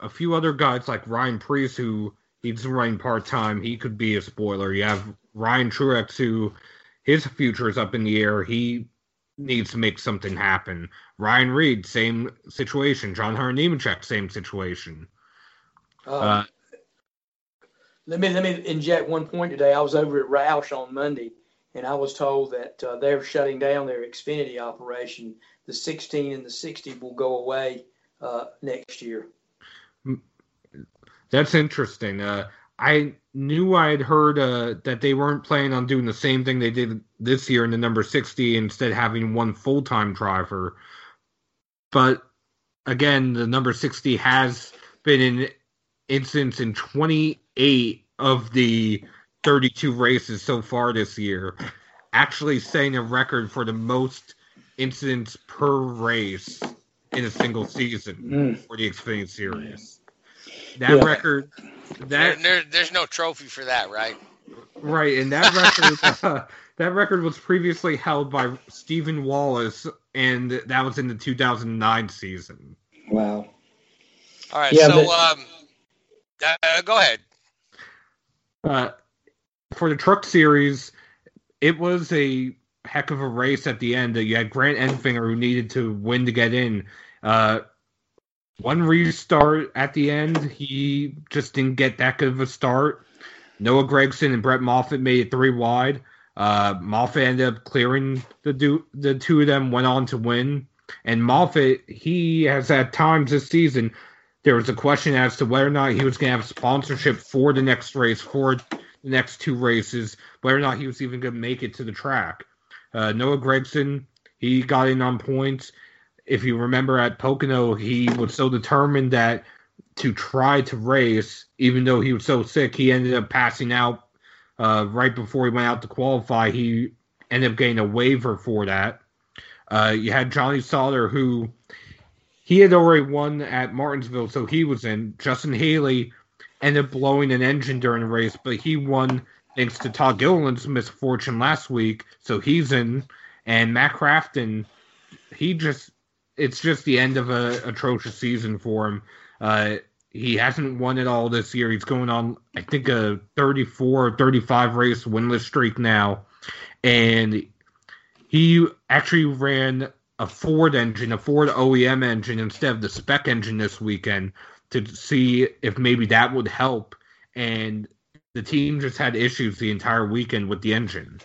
a few other guys like Ryan Preece, who he's running part time. He could be a spoiler. You have Ryan Truex, who his future is up in the air. He needs to make something happen. Ryan Reed, same situation. John Nemechek, same situation. Uh, uh, let me let me inject one point today. I was over at Roush on Monday, and I was told that uh, they're shutting down their Xfinity operation the 16 and the 60 will go away uh, next year. That's interesting. Uh, I knew I had heard uh, that they weren't planning on doing the same thing they did this year in the number 60, instead having one full time driver. But again, the number 60 has been in instance in 28 of the 32 races so far this year, actually setting a record for the most incidents per race in a single season mm. for the Xfinity Series. That yeah. record, that there, there, there's no trophy for that, right? Right, and that record, uh, that record was previously held by Steven Wallace, and that was in the 2009 season. Wow. All right, yeah, so but... um, uh, go ahead. Uh, for the Truck Series, it was a heck of a race at the end. You had Grant Enfinger who needed to win to get in. Uh, one restart at the end, he just didn't get that good of a start. Noah Gragson and Brett Moffitt made it three wide. Uh, Moffitt ended up clearing the do- the two of them, went on to win. And Moffitt, he has had times this season. There was a question as to whether or not he was going to have sponsorship for the next race, for the next two races, whether or not he was even going to make it to the track. Uh, Noah Gragson, he got in on points. If you remember at Pocono, he was so determined that to try to race, even though he was so sick, he ended up passing out uh, right before he went out to qualify. He ended up getting a waiver for that. Uh, you had Johnny Sauter, who he had already won at Martinsville, so he was in. Justin Haley ended up blowing an engine during the race, but he won thanks to Todd Gilliland's misfortune last week. So he's in, and Matt Crafton, he just it's just the end of a atrocious season for him. Uh, he hasn't won it all this year. He's going on, I think, a 34 or 35 race winless streak now. And he actually ran a Ford engine, a Ford OEM engine instead of the spec engine this weekend to see if maybe that would help. And the team just had issues the entire weekend with the engine.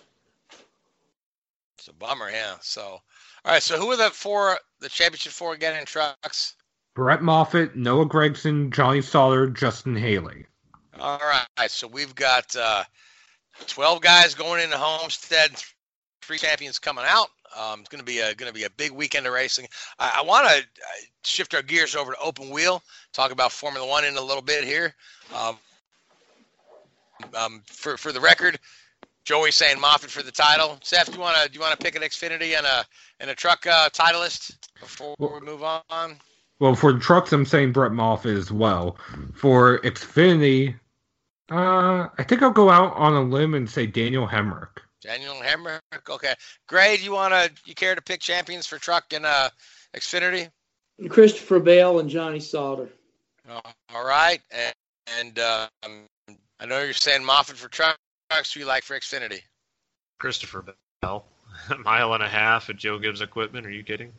It's a bummer, yeah. So, all right. So, who are the four, the championship four again in trucks? Brett Moffitt, Noah Gragson, Johnny Sauter, Justin Haley. All right. So we've got uh, 12 guys going into Homestead, three champions coming out. Um, it's going to be a going to be a big weekend of racing. I, I want to shift our gears over to open wheel, talk about Formula One in a little bit here. Um, um, for for the record, Joey saying Moffitt for the title. Seth, do you want to do you want to pick an Xfinity and a and a truck uh, titleist before we move on? Well, for the trucks, I'm saying Brett Moffitt as well. For Xfinity, uh, I think I'll go out on a limb and say Daniel Hemric. Daniel Hemric. Okay. Gray, do you want to, you care to pick champions for truck and uh, Xfinity? Christopher Bell and Johnny Sauter. Oh, all right. And, and um, I know you're saying Moffitt for trucks. Who you like for Xfinity? Christopher Bell. a mile and a half at Joe Gibbs Equipment. Are you kidding?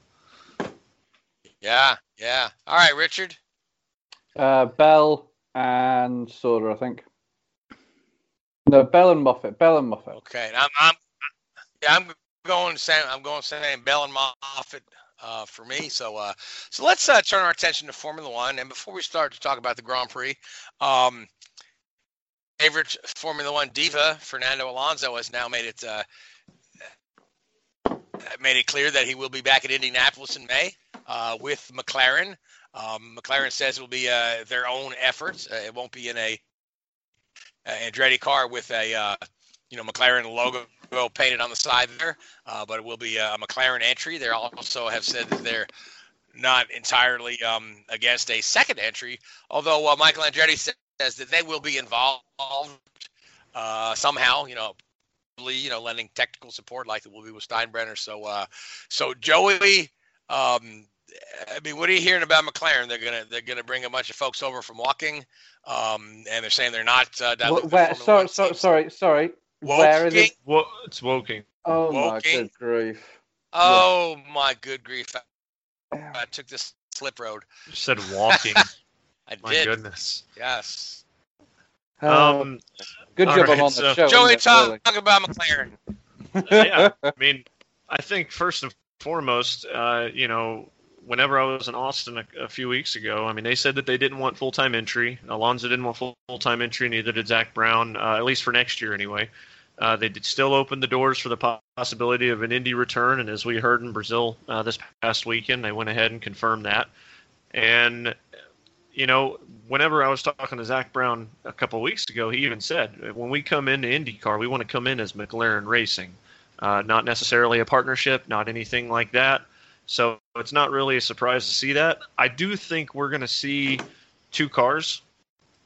Yeah, yeah. All right, Richard. Uh, Bell and Sauter, I think. No, Bell and Moffitt. Bell and Moffitt. Okay, I'm, I'm, yeah, I'm going saying I'm going saying Bell and Moffitt uh, for me. So, uh, so let's uh, turn our attention to Formula One. And before we start to talk about the Grand Prix, um, favorite Formula One diva Fernando Alonso has now made it uh, made it clear that he will be back at Indianapolis in May uh, with McLaren. Um, McLaren says it will be uh, their own efforts. Uh, it won't be in a uh, Andretti car with a uh, you know McLaren logo painted on the side there, uh, but it will be a McLaren entry. They also have said that they're not entirely um, against a second entry, although Michael Andretti says that they will be involved uh, somehow. You know, probably you know, lending technical support like it will be with Steinbrenner. So, uh, so Joey. Um, I mean, what are you hearing about McLaren? They're gonna they're gonna bring a bunch of folks over from walking, um, and they're saying they're not. Uh, Wh- where, sorry, so, sorry, sorry. Where is it? Wo- it's Woking. Oh Woking. my good grief! Oh yeah. my good grief! I, I took this slip road. You said walking. I my did. goodness. Yes. Um, good job right, on so- the show. Joey, isn't really? talk, talk about McLaren. yeah, I mean, I think first and foremost, uh, you know, whenever I was in Austin a, a few weeks ago, I mean, they said that they didn't want full time entry. Alonso didn't want full time entry, neither did Zak Brown, uh, at least for next year anyway. Uh, they did still open the doors for the possibility of an Indy return, and as we heard in Brazil uh, this past weekend, they went ahead and confirmed that. And you know, whenever I was talking to Zak Brown a couple weeks ago, he even said, when we come into IndyCar, we want to come in as McLaren Racing, uh, not necessarily a partnership, not anything like that. So it's not really a surprise to see that. I do think we're going to see two cars.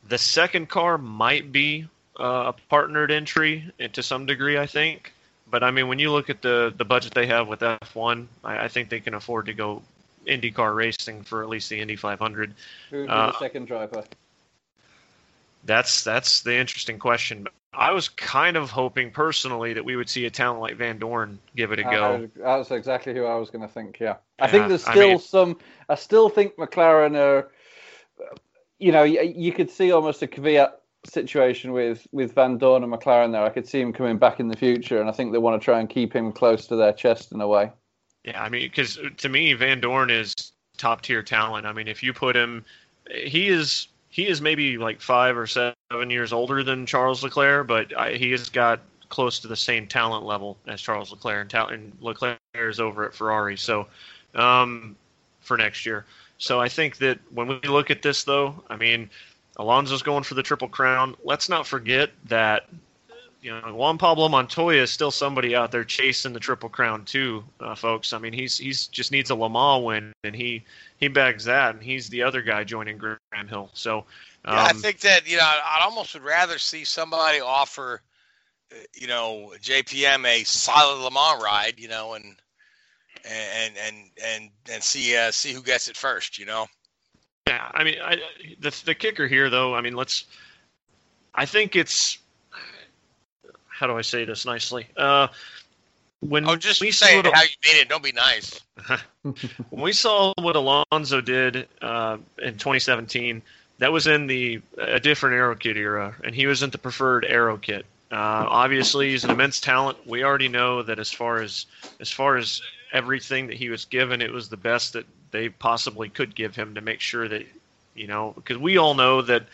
The second car might be uh, a partnered entry to some degree, I think. But I mean, when you look at the the budget they have with F1, I, I think they can afford to go IndyCar racing for at least the Indy 500. Who would be Uh, the second driver? That's that's the interesting question. I was kind of hoping personally that we would see a talent like Vandoorne give it a go. That's exactly who I was going to think. Yeah, I Yeah, think there's I still mean- some. I still think McLaren are. You know, you, you could see almost a Kvyat situation with with Vandoorne and McLaren there. I could see him coming back in the future, and I think they want to try and keep him close to their chest in a way. Yeah, I mean, because to me, Vandoorne is top tier talent. I mean, if you put him, he is he is maybe like five or seven years older than Charles Leclerc, but I, he has got close to the same talent level as Charles Leclerc, and, tal- and Leclerc is over at Ferrari. So, um, for next year. So I think that when we look at this, though, I mean, Alonso's going for the triple crown. Let's not forget that you know Juan Pablo Montoya is still somebody out there chasing the triple crown too, uh, folks. I mean, he's he's just needs a Le Mans win, and he he bags that, and he's the other guy joining Graham Hill. So. Um, Yeah, I think that you know I almost would rather see somebody offer, uh, you know, JPM a solid Le Mans ride, you know, and and and and and see uh, see who gets it first, you know. Yeah, I mean, I, the the kicker here, though, I mean, let's. I think it's. How do I say this nicely? Uh, when Oh, just we say saw it what- how you mean it. Don't be nice. when we saw what Alonso did uh, in 2017, that was in the a different Aero Kit era, and he wasn't the preferred Aero Kit. Uh, obviously, he's an immense talent. We already know that as far as as far as everything that he was given, it was the best that they possibly could give him to make sure that you know because we all know that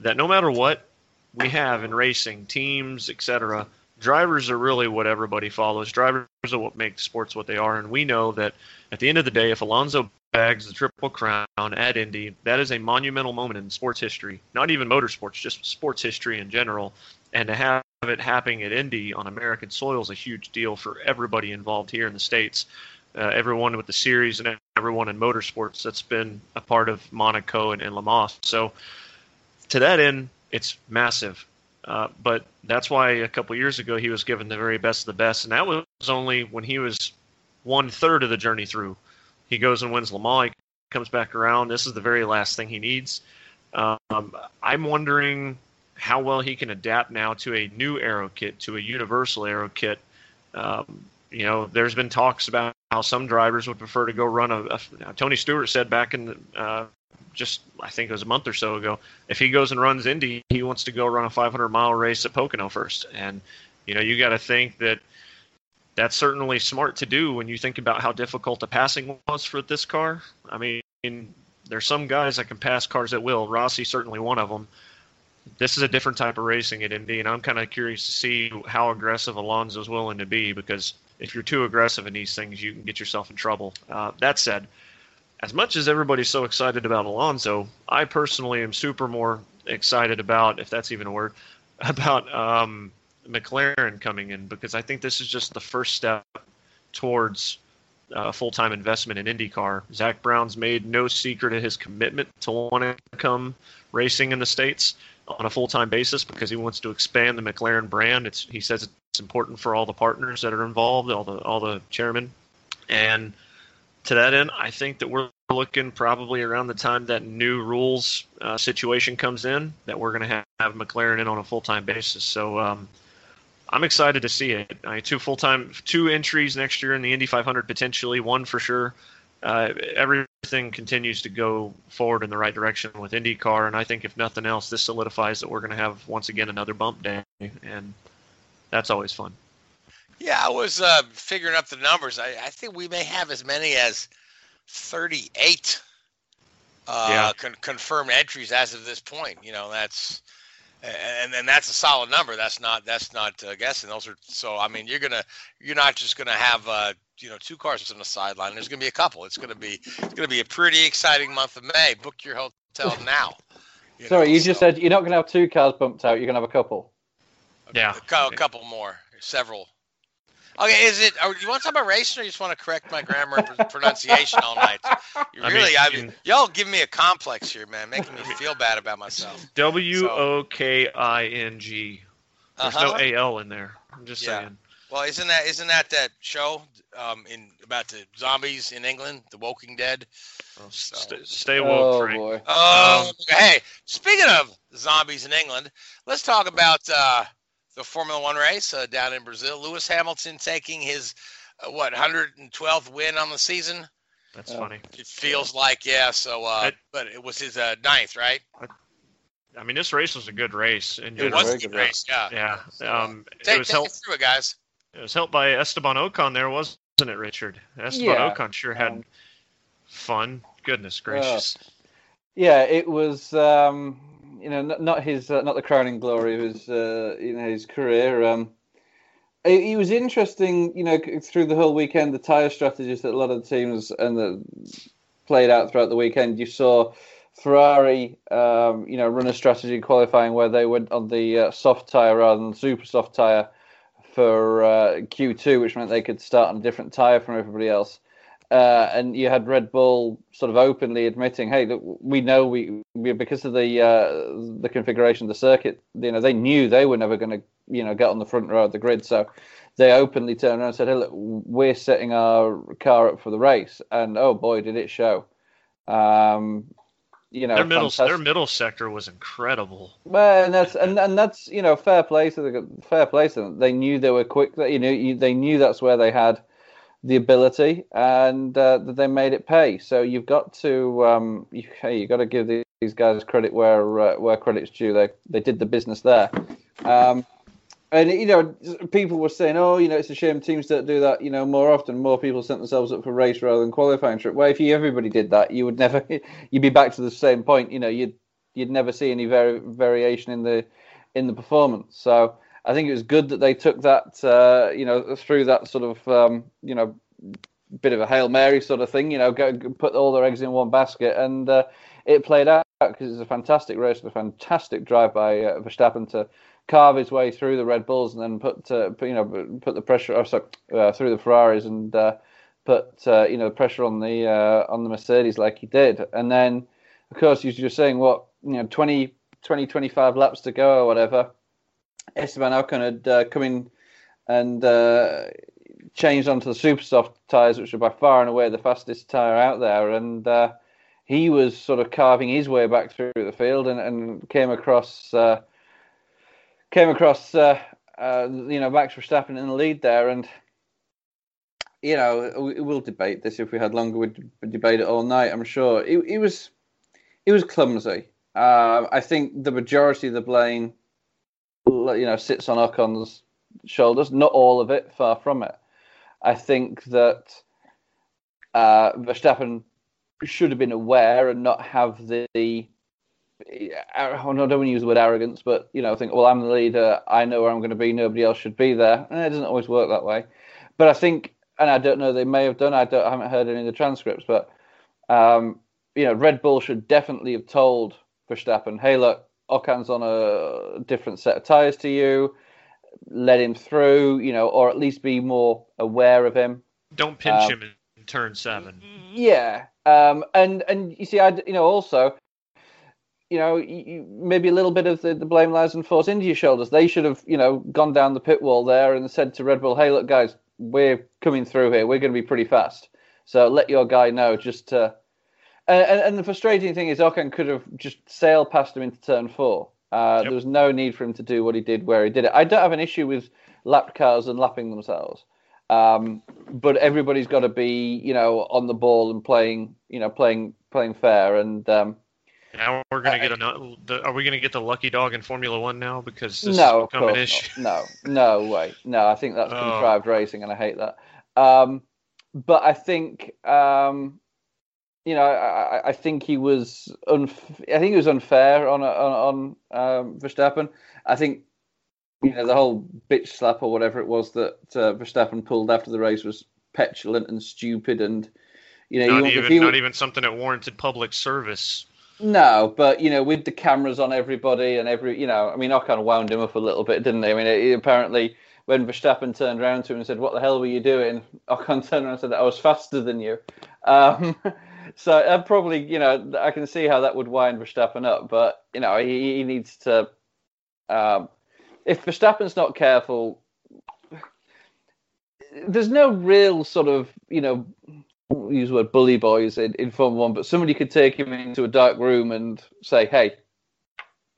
that no matter what we have in racing, teams, etc. Drivers are really what everybody follows. Drivers are what make sports what they are, and we know that at the end of the day, if Alonso bags the Triple Crown at Indy, that is a monumental moment in sports history. Not even motorsports, just sports history in general. And to have it happening at Indy on American soil is a huge deal for everybody involved here in the states. Uh, everyone with the series and everyone in motorsports that's been a part of Monaco and, and Mans. So to that end, it's massive. Uh, but that's why a couple years ago he was given the very best of the best, and that was only when he was one third of the journey through. He goes and wins Le Mans. He comes back around. This is the very last thing he needs. Um, I'm wondering how well he can adapt now to a new aero kit, to a universal aero kit. Um, you know, there's been talks about how some drivers would prefer to go run a. a Tony Stewart said back in the, uh, just I think it was a month or so ago, if he goes and runs Indy, he wants to go run a 500 mile race at Pocono first. And you know, you got to think that that's certainly smart to do when you think about how difficult the passing was for this car. I mean, there's some guys that can pass cars at will. Rossi certainly one of them. This is a different type of racing at Indy, and I'm kind of curious to see how aggressive Alonso's willing to be because if you're too aggressive in these things, you can get yourself in trouble. Uh, that said, as much as everybody's so excited about Alonso, I personally am super more excited about, if that's even a word, about um, McLaren coming in because I think this is just the first step towards uh, full-time investment in IndyCar. Zak Brown's made no secret of his commitment to wanting to come racing in the states on a full-time basis because he wants to expand the McLaren brand. It's he says it's important for all the partners that are involved, all the all the chairmen, and to that end, I think that we're looking probably around the time that new rules uh, situation comes in that we're going to have, have McLaren in on a full-time basis. So. Um, I'm excited to see it. I two full time, two entries next year in the Indy 500 potentially, one for sure. Uh, everything continues to go forward in the right direction with IndyCar, and I think if nothing else, this solidifies that we're going to have once again another bump day, and that's always fun. Yeah, I was uh, figuring up the numbers. I, I think we may have as many as 38 uh, Yeah. con- confirmed entries as of this point. You know, that's and and then that's a solid number. That's not that's not uh, guessing. Those are so. I mean, you're gonna you're not just gonna have uh, you know two cars on the sideline. There's gonna be a couple. It's gonna be it's gonna be a pretty exciting month of May. Book your hotel now. you Sorry, know, you just said you're not going to have two cars bumped out. You're going to have a couple. Yeah. a, a couple more, several. Okay, is it? Or you want to talk about racing, or you just want to correct my grammar and pronunciation all night? You I really, I mean- y'all give me a complex here, man, making me feel bad about myself. W O K I N G. There's no Uh-huh. A L in there. I'm just Yeah. saying. Well, isn't that isn't that that show um, in about the zombies in England, The Walking Dead? Well, So- st- stay woke, Oh Frank. boy. Oh, Um, hey, speaking of zombies in England, let's talk about uh, the Formula One race uh, down in Brazil. Lewis Hamilton taking his uh, what 112th win on the season. That's Oh. funny. It feels like yeah. So, uh, It- but it was his uh, ninth, right? I mean, this race was a good race in It was a good good race, yeah. Yeah. Um, Take, it was helped. us through it, guys. It was helped by Esteban Ocon there, wasn't it, Richard? Esteban Yeah. Ocon sure had Um, fun. Goodness gracious. Yeah, it was. Um, you know, not, not his, uh, not the crowning glory of his, uh, you know, his career. Um, it, was interesting, you know, through the whole weekend, the tire strategies that a lot of the teams and the played out throughout the weekend. You saw Ferrari, um, you know, run a strategy in qualifying where they went on the uh, soft tire rather than the super soft tire for uh, Q2, which meant they could start on a different tire from everybody else. Uh, and you had Red Bull sort of openly admitting, "Hey, look, we know we, we because of the uh, the configuration of the circuit, you know, they knew they were never going to, you know, get on the front row of the grid, so they openly turned around and said, "Hey, look, we're setting our car up for the race." And oh boy, did it show! Um, you know, their middle fantastic. their middle sector was incredible. Well, and that's and, and that's you know fair play to the fair play to them. They knew they were quick. That you know you, they knew that's where they had the ability, and uh, they made it pay. So you've got to um, you, hey, you got to give these, guys credit where uh, where credit's due. They they did the business there. Um, and you know, people were saying, "Oh, you know, it's a shame teams don't do that." You know, more often, more people sent themselves up for race rather than qualifying trip. Well, if you everybody did that, you would never, you'd be back to the same point. You know, you'd you'd never see any vari- variation in the in the performance. So I think it was good that they took that, uh, you know, through that sort of, um, you know, bit of a hail mary sort of thing. You know, go, put all their eggs in one basket, and uh, it played out because it's a fantastic race, a fantastic drive by uh, Verstappen to carve his way through the Red Bulls and then put, uh, put you know put the pressure oh, sorry, uh, through the Ferraris and uh, put uh, you know pressure on the on the Mercedes like he did and then of course you're just saying what you know 20, 20 25 laps to go or whatever Esteban Ocon had uh, come in and uh, changed onto the super soft tires which are by far and away the fastest tire out there and uh, he was sort of carving his way back through the field and, and came across uh, came across uh, uh, you know Max Verstappen in the lead there, and you know we, we'll debate this if we had longer. We'd debate it all night. I'm sure it, it was it was clumsy. Uh, I think the majority of the blame, you know, sits on Ocon's shoulders. Not all of it, far from it. I think that uh, Verstappen should have been aware and not have the I don't want to use the word arrogance, but you know, think, well, I'm the leader. I know where I'm going to be. Nobody else should be there. And it doesn't always work that way. But I think, and I don't know, they may have done. I don't. I haven't heard any of the transcripts, but um, you know, Red Bull should definitely have told Verstappen, "Hey, look, Ocon's on a different set of tires to you. Let him through. You know, or at least be more aware of him. Don't pinch Um, him in turn seven. Yeah, um, and and you see, I you know also, you know, you, maybe a little bit of the, the blame lies on Force India's shoulders. They should have you know gone down the pit wall there and said to Red Bull, "Hey, look, guys, we're coming through here. We're going to be pretty fast. So let your guy know just to." And, and, and the frustrating thing is, Ocon could have just sailed past him into turn four. Uh, There was no need for him to do what he did where he did it. I don't have an issue with lapped cars and lapping themselves. Um, but everybody's got to be, you know, on the ball and playing, you know, playing playing fair. And um, Now we're gonna get a. Are we gonna get the lucky dog in Formula One now? Because this no, has an issue. not. no, no way, no. I think that's Oh. contrived racing, and I hate that. Um, but I think, um, you know, I, I- I think he was, unf- I think he was unfair on on on um, Verstappen. I think, you know, the whole bitch slap or whatever it was that uh, Verstappen pulled after the race was petulant and stupid, and you know, not even not even something that warranted public service. no, but you know, with the cameras on everybody and every, you know, I mean, I kind of wound him up a little bit, didn't he? I mean, he, apparently, when Verstappen turned around to him and said, "What the hell were you doing?" Ocon turned around and said, "I was faster than you." Um, so uh, probably, you know, I can see how that would wind Verstappen up, but you know, he, he needs to. Um, if Verstappen's not careful, there's no real sort of, you know, use the word bully boys in, in Formula One, but somebody could take him into a dark room and say, "Hey,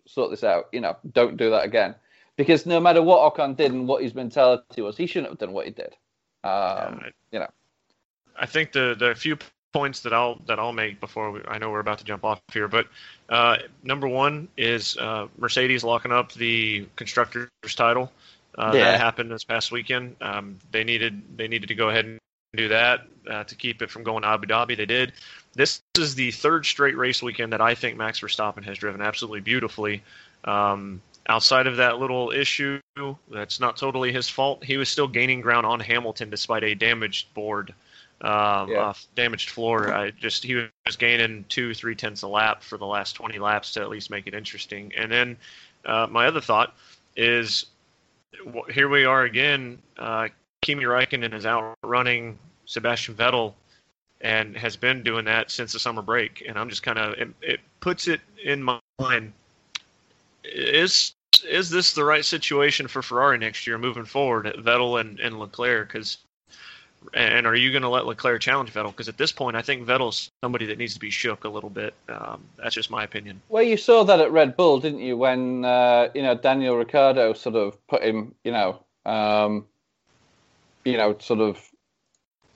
sort this out." You know, don't do that again. Because no matter what Ocon did and what his mentality was, he shouldn't have done what he did. Um, you know, I think the the few points that I'll that I'll make before we, I know we're about to jump off here, but uh, number one is uh, Mercedes locking up the constructors title. Uh, Yeah. That happened this past weekend. Um, they needed they needed to go ahead and do that uh, to keep it from going to Abu Dhabi. They did. This is the third straight race weekend that I think Max Verstappen has driven absolutely beautifully. Um, outside of that little issue, that's not totally his fault. He was still gaining ground on Hamilton despite a damaged board, um, Yeah. uh, damaged floor. I just he was gaining two, three tenths a lap for the last 20 laps to at least make it interesting. And then uh, my other thought is, here we are again. Uh, Kimi Räikkönen is outrunning Sebastian Vettel and has been doing that since the summer break. And I'm just kind of it, it puts it in my mind: is is this the right situation for Ferrari next year moving forward? At Vettel and, and Leclerc, because And are you going to let Leclerc challenge Vettel? Because at this point, I think Vettel's somebody that needs to be shook a little bit. Um, that's just my opinion. Well, you saw that at Red Bull, didn't you? When uh, you know Daniel Ricciardo sort of put him, you know, um, you know, sort of,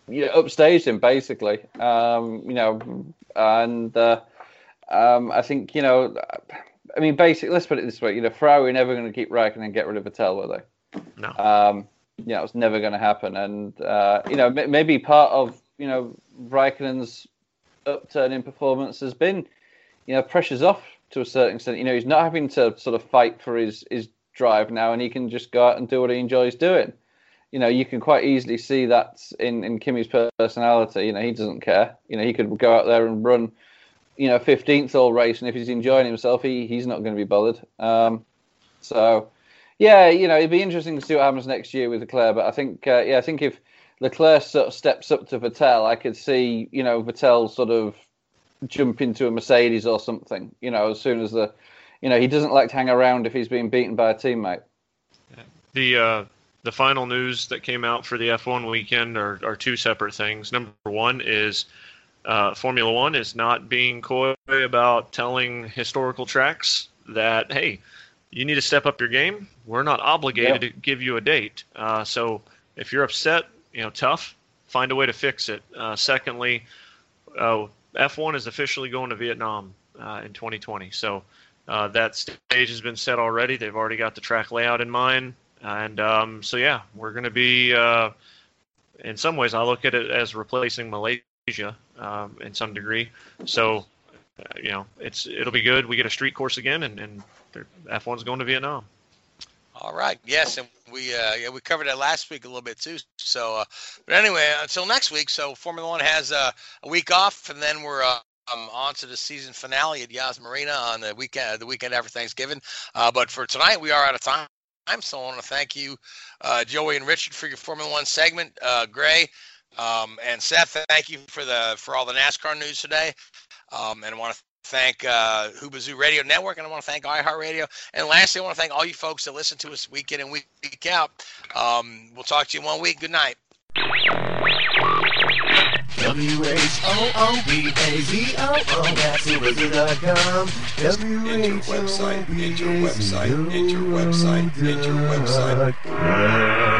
you know, upstaged him basically. Um, you know, and uh, um, I think you know, I mean, basically, let's put it this way: you know, Ferrari were never going to keep Raikkonen and get rid of Vettel, were they? No. You know, it's never going to happen. And uh, you know, m- maybe part of you know Raikkonen's upturn in performance has been, you know, pressures off to a certain extent. You know, he's not having to sort of fight for his his drive now, and he can just go out and do what he enjoys doing. You know, you can quite easily see that in in Kimi's personality. You know, he doesn't care. You know, he could go out there and run, you know, fifteenth all race, and if he's enjoying himself, he he's not going to be bothered. Um, so yeah, you know, it'd be interesting to see what happens next year with Leclerc. But I think, uh, yeah, I think if Leclerc sort of steps up to Vettel, I could see, you know, Vettel sort of jump into a Mercedes or something. You know, as soon as the, you know, he doesn't like to hang around if he's being beaten by a teammate. The uh, the final news that came out for the F1 weekend are, are two separate things. Number one is uh, Formula One is not being coy about telling historical tracks that hey you need to step up your game. We're not obligated to give you a date. Uh, so if you're upset, you know, tough, find a way to fix it. Uh, secondly, uh, F1 is officially going to Vietnam uh, in 2020. So uh, that stage has been set already. They've already got the track layout in mind. And um, so, yeah, we're going to be, uh, in some ways, I look at it as replacing Malaysia um, in some degree. So, you know, it's it'll be good. We get a street course again, and, and F1's going to Vietnam. All right. Yes, and we uh, yeah we covered that last week a little bit too. So, uh, but anyway, until next week. So Formula One has uh, a week off, and then we're. Uh, um, on to the season finale at Yas Marina on the weekend, the weekend after Thanksgiving. Uh, but for tonight, we are out of time. So I want to thank you, uh, Joey and Richard, for your Formula One segment. Uh, Gray um, and Seth, thank you for the for all the NASCAR news today. Um, and I want to thank uh, Whoobazoo Radio Network, and I want to thank iHeartRadio. And lastly, I want to thank all you folks that listen to us week in and week, out. Um, we'll talk to you in one week. Good night. W-H-O-O-B-A-Z-O-O, that's Whoobazoo.com. website, enter website, enter website, enter website.